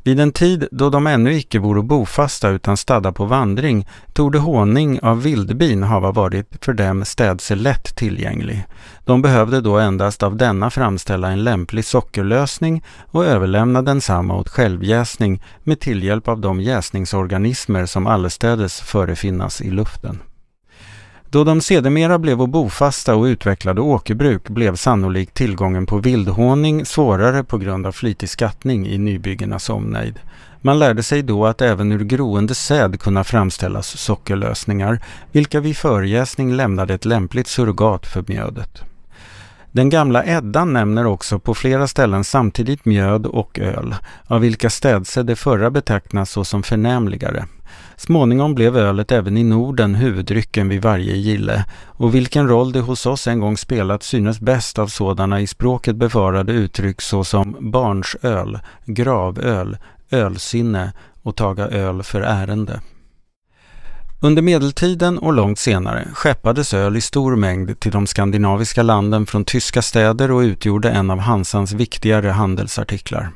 Vid en tid då de ännu icke vore bofasta utan stadda på vandring torde honing av vildbin hava varit för dem städse lätt tillgänglig. De behövde då endast av denna framställa en lämplig sockerlösning och överlämna densamma åt självjäsning med tillhjälp av de jäsningsorganismer som allestädes förefinnas i luften. Då de sedermera blev bofasta och utvecklade åkerbruk blev sannolikt tillgången på vildhonung svårare på grund av flitig skattning i nybyggenas omnejd. Man lärde sig då att även ur groende säd kunna framställas sockerlösningar, vilka vid förjäsning lämnade ett lämpligt surrogat för mjödet. Den gamla Eddan nämner också på flera ställen samtidigt mjöd och öl, av vilka städse det förra betecknas såsom förnämligare. Småningom blev ölet även i Norden huvuddrycken vid varje gille och vilken roll det hos oss en gång spelat synes bäst av sådana i språket bevarade uttryck såsom barnsöl, gravöl, ölsinne och taga öl för ärende. Under medeltiden och långt senare skeppades öl i stor mängd till de skandinaviska landen från tyska städer och utgjorde en av Hansans viktigare handelsartiklar.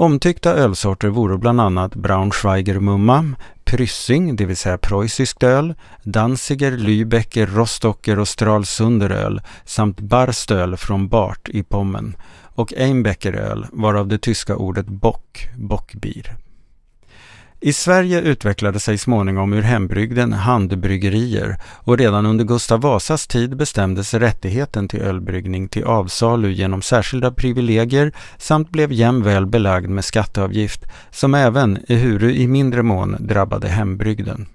Omtyckta ölsorter vore bland annat Braunschweiger Mumma, Pryssing, det vill säga preussiskt öl, Danziger, Lübecker, Rostocker och Stralsunderöl samt Barstöl från Bart i Pommen och Einbeckeröl, varav det tyska ordet Bock, Bockbier. I Sverige utvecklade sig småningom ur hembrygden handbryggerier och redan under Gustav Vasas tid bestämdes rättigheten till ölbryggning till avsalu genom särskilda privilegier samt blev jämväl belagd med skatteavgift som även, ehuru i mindre mån, drabbade hembrygden.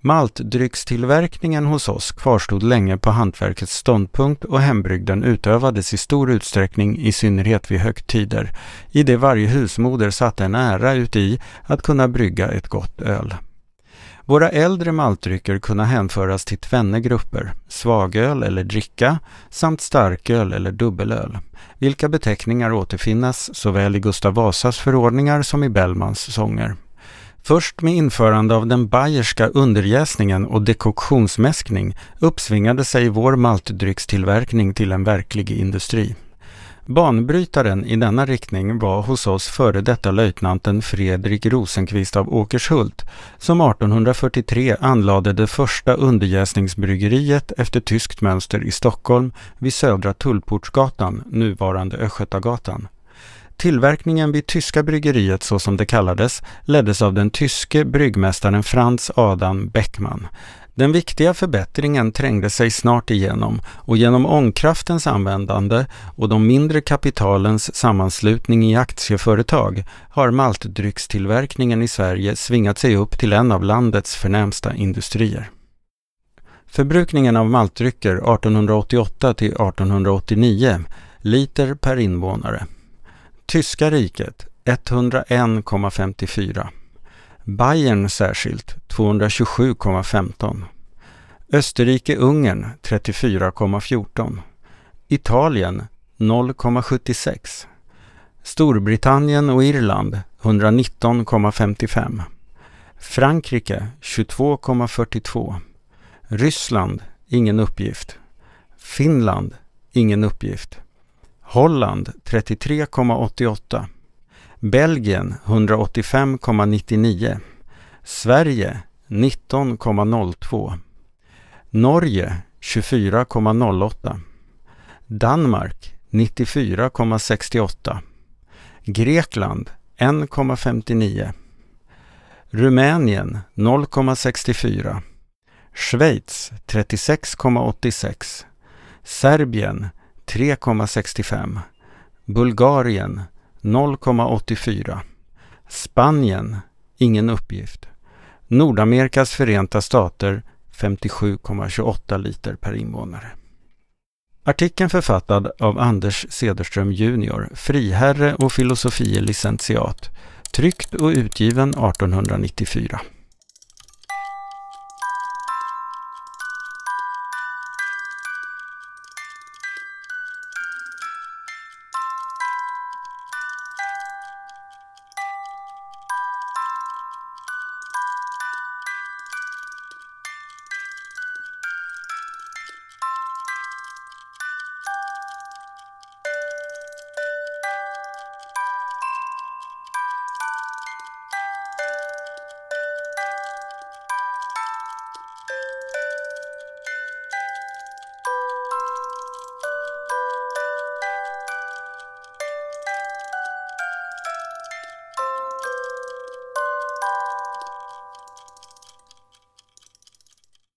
Maltdryckstillverkningen hos oss kvarstod länge på hantverkets ståndpunkt och hembrygden utövades i stor utsträckning, i synnerhet vid högtider, i det varje husmoder satte en ära uti att kunna brygga ett gott öl. Våra äldre maltdrycker kunna hänföras till tvenne grupper, svagöl eller dricka samt starköl eller dubbelöl, vilka beteckningar återfinnas såväl i Gustav Vasas förordningar som i Bellmans sånger. Först med införande av den bayerska underjäsningen och dekoktionsmäskning uppsvingade sig vår maltdryckstillverkning till en verklig industri. Banbrytaren i denna riktning var hos oss före detta löjtnanten Fredrik Rosenqvist av Åkershult som 1843 anlade det första underjäsningsbryggeriet efter tyskt mönster i Stockholm vid Södra Tullportsgatan, nuvarande Östgötagatan. Tillverkningen vid tyska bryggeriet så som det kallades leddes av den tyske bryggmästaren Franz Adam Beckman. Den viktiga förbättringen trängde sig snart igenom och genom ångkraftens användande och de mindre kapitalens sammanslutning i aktieföretag har maltdryckstillverkningen i Sverige svingat sig upp till en av landets förnämsta industrier. Förbrukningen av maltdrycker 1888 till 1889 liter per invånare Tyska riket 101,54. Bayern särskilt 227,15. Österrike-Ungern 34,14. Italien 0,76. Storbritannien och Irland 119,55. Frankrike 22,42. Ryssland ingen uppgift. Finland ingen uppgift. Holland 33,88 Belgien 185,99 Sverige 19,02 Norge 24,08 Danmark 94,68 Grekland 1,59 Rumänien 0,64 Schweiz 36,86 Serbien 3,65 Bulgarien 0,84 Spanien ingen uppgift Nordamerikas förenta stater 57,28 liter per invånare. Artikeln författad av Anders Cederström junior, friherre och filosofie licentiat, tryckt och utgiven 1894.